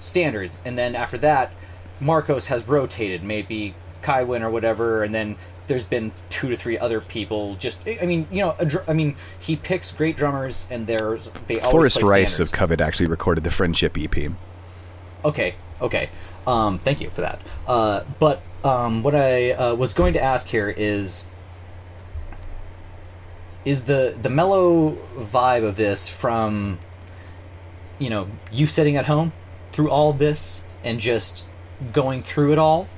standards, and then after that, Marcos has rotated, maybe Kaiwin or whatever, and then there's been two to three other people. Just I mean, you know, a dr- I mean, he picks great drummers, and there's they always Forrest Rice standards. of Covet actually recorded the Friendship EP. Okay, okay. Um, thank you for that. Uh, but um, what I uh, was going to ask here is is the the mellow vibe of this from you know you sitting at home through all this and just going through it all?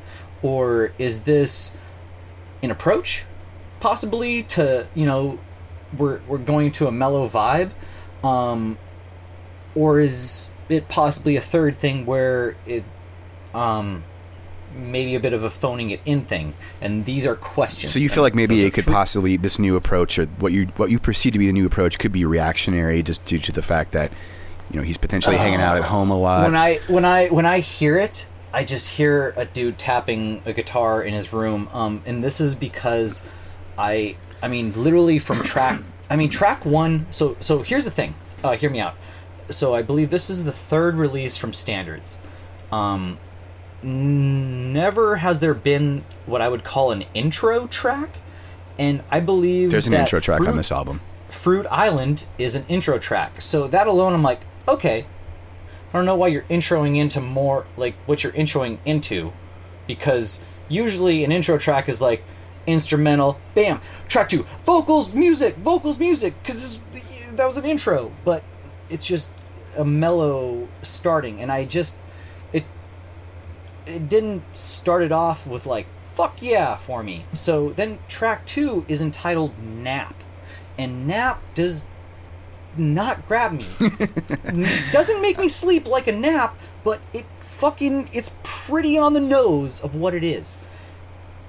Or is this an approach possibly to you know we're we're going to a mellow vibe? Um or is it possibly a third thing where it um maybe a bit of a phoning it in thing? And these are questions. So you feel like maybe it could possibly this new approach or what you what you perceive to be the new approach could be reactionary just due to the fact that you know he's potentially hanging out at home a lot. when I when I when I hear it, I just hear a dude tapping a guitar in his room. Um, and this is because I I mean literally from track I mean track one. So so here's the thing. Uh, hear me out. So I believe this is the third release from Standards. Um, never has there been what I would call an intro track, and I believe There's an intro track Fruit- on this album. Fruit Island is an intro track. So that alone, I'm like, okay. I don't know why you're introing into more like what you're introing into, because usually an intro track is like instrumental, bam, track two, vocals, music, vocals, music, because that was an intro. But it's just a mellow starting, and I just it it didn't start it off with like fuck yeah for me. So then track two is entitled Nap, and Nap does not grab me. Doesn't make me sleep like a nap, but it fucking it's pretty on the nose of what it is.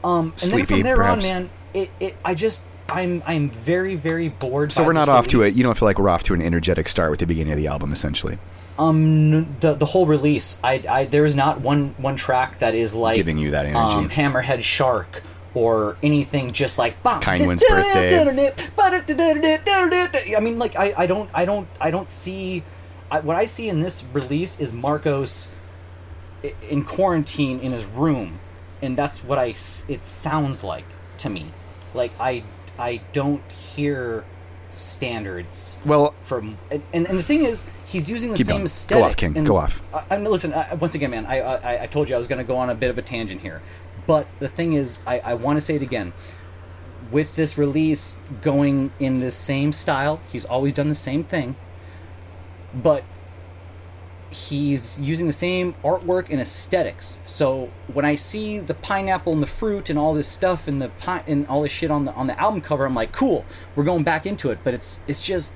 Um, and then Sleepy, from there perhaps. on, man, it, it I just I'm I'm very very bored. So we're not off to it. You don't feel like we're off to an energetic start with the beginning of the album, essentially. Um, the the whole release, I, I there is not one one track that is like Giving you that energy. Um, Hammerhead Shark or anything just like bam, Kindwin's I mean, like I, I don't I don't I don't see I, what I see in this release is Marcos in quarantine in his room, and that's what I it sounds like to me. Like I I don't hear standards Well, from and, and, the thing is he's using the same going. Go off, King. and- Go off. I, I listen I, once again man I, I I told you I was going to go on a bit of a tangent here but the thing is I, I want to say it again with this release going in this same style he's always done the same thing but he's using the same artwork and aesthetics. So when I see the pineapple and the fruit and all this stuff and the pi- and all this shit on the on the album cover, I'm like, cool, we're going back into it. But it's it's just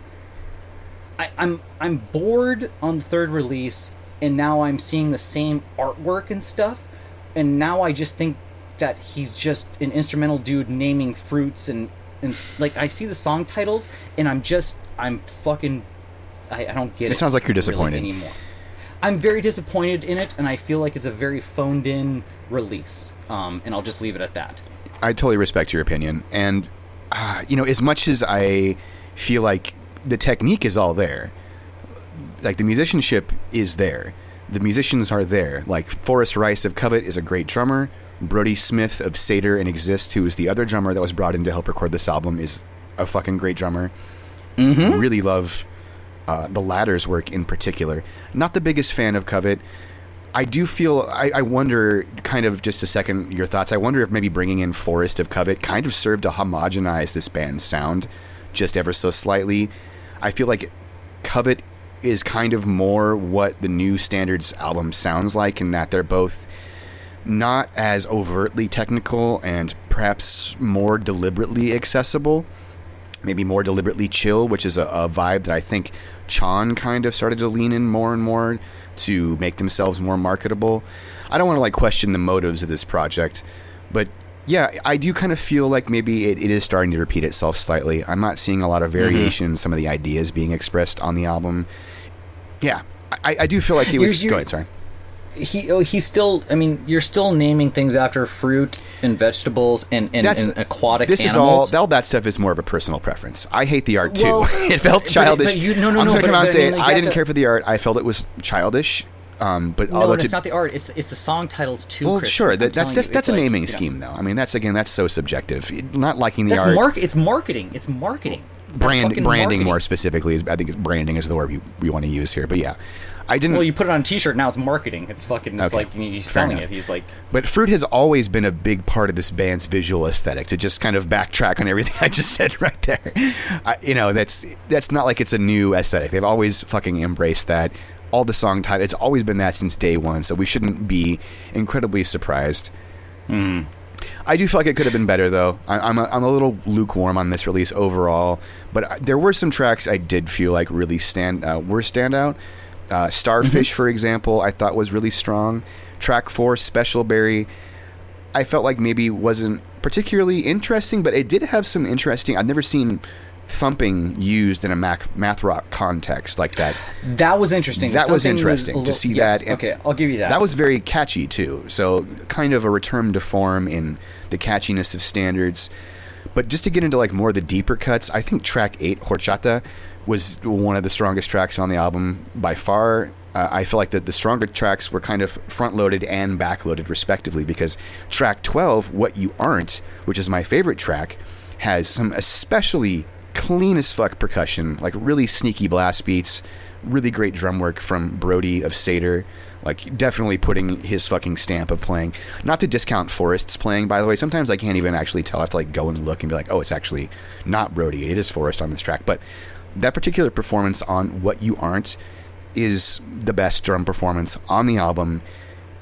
I, I'm I'm bored on the third release, and now I'm seeing the same artwork and stuff, and now I just think that he's just an instrumental dude naming fruits and and like I see the song titles, and I'm just I'm fucking I, I don't get it. It sounds like you're really disappointed. anymore. I'm very disappointed in it, and I feel like it's a very phoned in release. Um, and I'll just leave it at that. I totally respect your opinion, and uh, you know, as much as I feel like the technique is all there, like the musicianship is there, the musicians are there. Like Forrest Rice of Covet is a great drummer. Brody Smith of Seder and Exist, who is the other drummer that was brought in to help record this album, is a fucking great drummer. Mm-hmm. Really love uh, the latter's work in particular. Not the biggest fan of Covet. I do feel I, I wonder kind of just a second your thoughts. I wonder if maybe bringing in Forrest of Covet kind of served to homogenize this band's sound just ever so slightly. I feel like Covet is kind of more what the new standards album sounds like in that they're both not as overtly technical and perhaps more deliberately accessible maybe more deliberately chill, which is a, a vibe that I think Chan kind of started to lean in more and more to make themselves more marketable. I don't want to like question the motives of this project, but yeah, I do kind of feel like maybe it, it is starting to repeat itself slightly. I'm not seeing a lot of mm-hmm. variation in some of the ideas being expressed on the album. Yeah, I, I do feel like he was. You're- go ahead, sorry. He oh, he's still. I mean, you're still naming things after fruit and vegetables and and, That's and aquatic This animals. is all. All that stuff is more of a personal preference. I hate the art too. It felt but- childish. but you- no, no, I'm no, just gonna but- come out and but I say mean, it. like, I didn't to- care for the art. I felt it was childish. Um, but no, although and to, it's not the art. It's it's the song titles too. well, Christian. sure. I'm That, that's telling that's you, that's it's a like, naming you know, scheme, though. I mean, that's again, that's so subjective. Not liking the That's art. mark. It's marketing. It's marketing. That's brand fucking branding marketing. more specifically is I think it's branding is the word we, we want to use here. But yeah, I didn't. Well, you put it on a T-shirt. Now it's marketing. It's fucking. It's Okay. like he's selling it. He's like. But fruit has always been a big part of this band's visual aesthetic. To just kind of backtrack on everything I just said right there, I, you know, that's that's not like it's a new aesthetic. They've always fucking embraced that. All the song titles, it's always been that since day one. So we shouldn't be incredibly surprised. I do feel like it could have been better, though. I, I'm a, I'm a little lukewarm on this release overall, but there were some tracks I did feel like really stand uh, were standout. Uh, Starfish, for example, I thought was really strong. Track four, Special Berry, I felt like maybe wasn't particularly interesting, but it did have some interesting. I've never seen thumping used in a math, math rock context like that. That was interesting. That was Something interesting a to see yes, that. and Okay, I'll give you that. That was very catchy too. So kind of a return to form in the catchiness of standards. But just to get into like more of the deeper cuts, I think track eight, Horchata, was one of the strongest tracks on the album by far. Uh, I feel like that the stronger tracks were kind of front loaded and back loaded respectively because track 12, What You Aren't, which is my favorite track, has some especially clean as fuck percussion, like really sneaky blast beats, really great drum work from Brody of Seder, like definitely putting his fucking stamp of playing. Not to discount Forrest's playing, by the way. Sometimes I can't even actually tell. I have to like go and look and be like, oh, it's actually not Brody. It is Forrest on this track. But that particular performance on What You Aren't is the best drum performance on the album.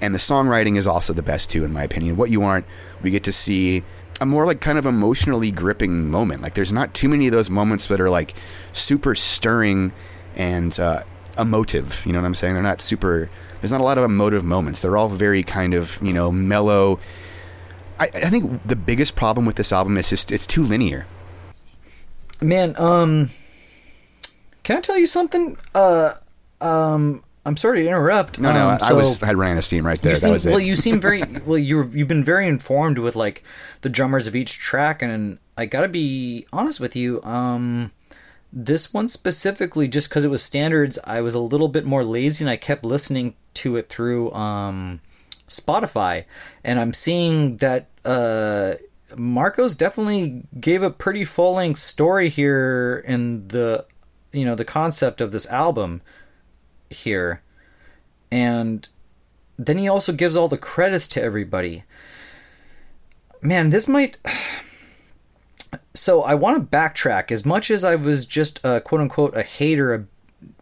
And the songwriting is also the best too, in my opinion. What You Aren't, we get to see a more like kind of emotionally gripping moment. Like there's not too many of those moments that are like super stirring and uh, emotive. You know what I'm saying? They're not super. There's not a lot of emotive moments. They're all very kind of you know mellow. I, I think the biggest problem with this album is just it's too linear. Man, um Can I tell you something? Uh um I'm sorry to interrupt. No, no, um, I, I was I had ran out of steam right there. you that was it. well, you seem very well. You you've been very informed with like the drummers of each track, and I gotta be honest with you. Um, this one specifically, just because it was standards, I was a little bit more lazy, and I kept listening to it through um, Spotify, and I'm seeing that uh, Marcos definitely gave a pretty full length story here in the you know the concept of this album here and then he also gives all the credits to everybody. Man, this might. So I want to backtrack. As much as I was just uh, quote unquote a hater a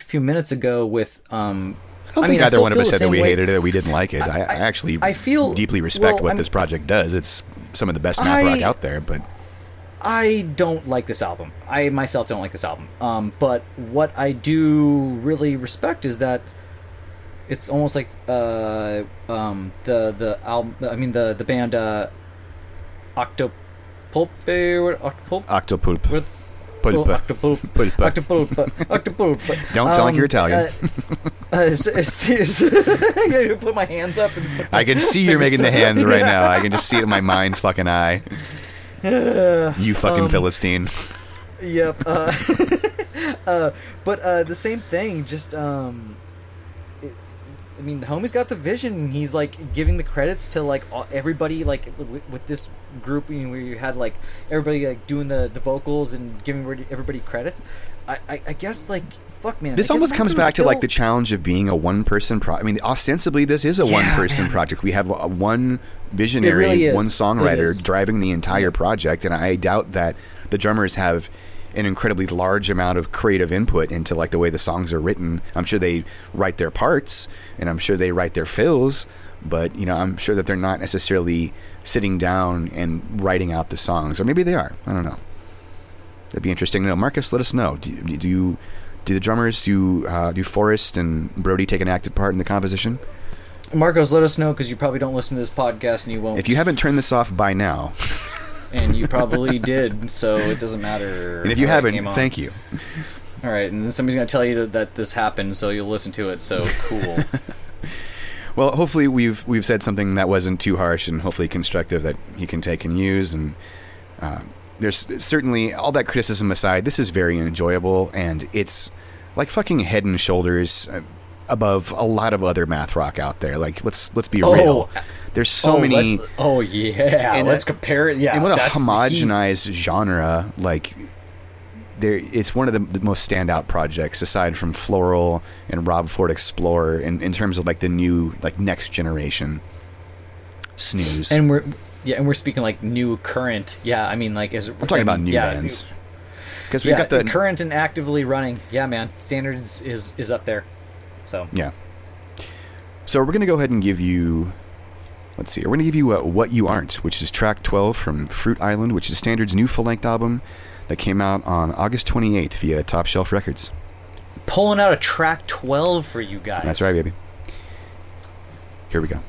few minutes ago with um, I don't I think mean, either one of us said that we way- hated it or we didn't like it. I, I actually I feel- deeply respect well, what I'm- this project does. It's some of the best math rock out there, but I don't like this album. I myself don't like this album. Um, but what I do really respect is that it's almost like uh, um, the the album. I mean the the band uh, Octopulpe or Octopulp. Octopulp. What- Pulpa. Oh, Octopulp. Pulpa. Octopulp. Octopulp. Don't sound like you're Italian. Uh, uh, I gotta put my hands up. And put I can see you're making the hands right now. I can just see it in my mind's fucking eye. You fucking Um, Philistine. Yep. Uh, uh, but uh, the same thing. Just um, it, I mean, the homie's got the vision. He's like giving the credits to like all, everybody. Like with, with this group, you know, where you had like everybody like doing the the vocals and giving everybody- everybody credit. I, I, I guess like fuck man. This almost comes back to like the challenge of being a one person pro. I mean, ostensibly, this is a Yeah, one person project. We have a, one visionary, really one songwriter driving the entire project, and I doubt that the drummers have an incredibly large amount of creative input into like the way the songs are written. I'm sure they write their parts, and I'm sure they write their fills, but you know, I'm sure that they're not necessarily sitting down and writing out the songs, or maybe they are. I don't know. That'd be interesting to know. Marcos, let us know. Do, do you do the drummers do uh, do Forrest and Brody take an active part in the composition? Marcos, let us know because you probably don't listen to this podcast and you won't. If you haven't turned this off by now, and you probably did, so it doesn't matter. and if you haven't, thank you. All right, and then somebody's gonna tell you that this happened, so you'll listen to it. So cool. Well, hopefully we've we've said something that wasn't too harsh and hopefully constructive that he can take and use. And uh, there's certainly all that criticism aside, this is very enjoyable and it's like fucking head and shoulders uh, above a lot of other math rock out there. Like let's let's be Oh, real. There's so oh, many. oh yeah, And, let's uh, compare it. Yeah, and what a homogenized genre like there it's one of the, the most standout projects aside from floral and rob ford explorer in, in terms of like the new like next generation snooze And we're yeah, and we're speaking like new current. Yeah, I mean like is i'm talking about new yeah, bands because we've Yeah, got the current and actively running. Yeah, man, standards is is up there. So yeah so we're gonna go ahead and give you let's see we're gonna give you uh, what you aren't which is track 12 from fruit island which is standard's new full-length album that came out on august 28th via top shelf records pulling out a track twelve for you guys. That's right, baby. Here we go.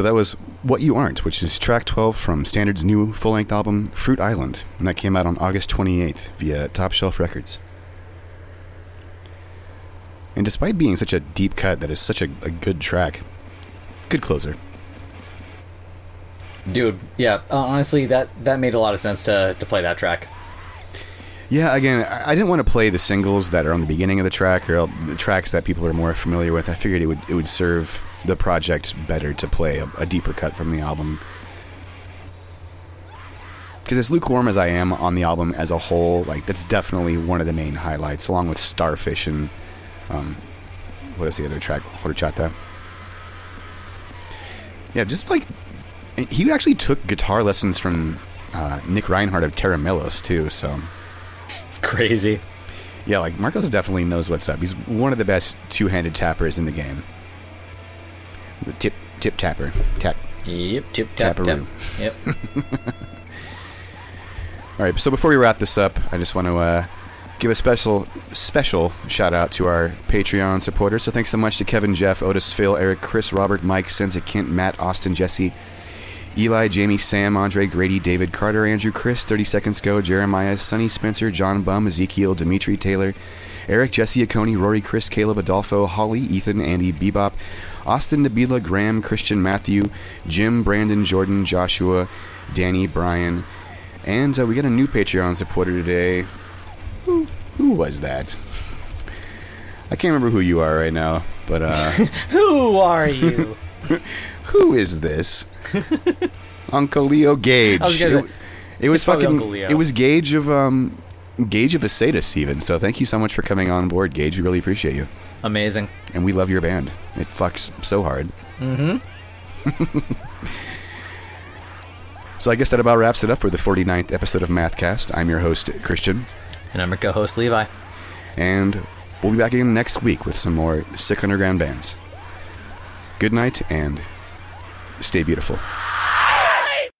So that was What You Aren't, which is track 12 from Standard's new full length album, Fruit Island, and that came out on August 28th via Top Shelf Records. And despite being such a deep cut, that is such a, a good track. Good closer. Dude, yeah, uh, honestly, that that made a lot of sense to to play that track. Yeah, again, I I didn't want to play the singles that are on the beginning of the track or the tracks that people are more familiar with. I figured it would it would serve the project better to play a, a deeper cut from the album. Because as lukewarm as I am on the album as a whole, like that's definitely one of the main highlights, along with Starfish and um, what is the other track? Horchata. Yeah, just like he actually took guitar lessons from uh, Nick Reinhart of Tera Melos too. So Crazy. yeah, like Marcos definitely knows what's up. He's one of the best two-handed tappers in the game. The tip tip tapper tap. Yep, tip tap tap. Yep. All right, so before we wrap this up, I just want to uh, give a special special shout out to our Patreon supporters. So thanks so much to Kevin, Jeff, Otis, Phil, Eric, Chris, Robert, Mike, Senza, Kent, Matt, Austin, Jesse, Eli, Jamie, Sam, Andre, Grady, David, Carter, Andrew, Chris, 30 Seconds Go, Jeremiah, Sonny, Spencer, John Bum, Ezekiel, Dimitri, Taylor, Eric, Jesse, Aconi, Rory, Chris, Caleb, Adolfo, Holly, Ethan, Andy, Bebop, Austin, Nabila, Graham, Christian, Matthew, Jim, Brandon, Jordan, Joshua, Danny, Brian, and uh, we got a new Patreon supporter today. Who, who was that? I can't remember who you are right now, but uh, Who are you? who is this? Uncle Leo Gage. Was it, it was fucking. Uncle Leo. It was Gage of um, Gage of Asatus even. So thank you so much for coming on board, Gage. We really appreciate you, Amazing. and we love your band. It fucks so hard. Mm-hmm. So I guess that about wraps it up for the 49th episode of Mathcast. I'm your host, Christian, And I'm your co-host Levi. and we'll be back again next week with some more sick underground bands. Good night and stay beautiful.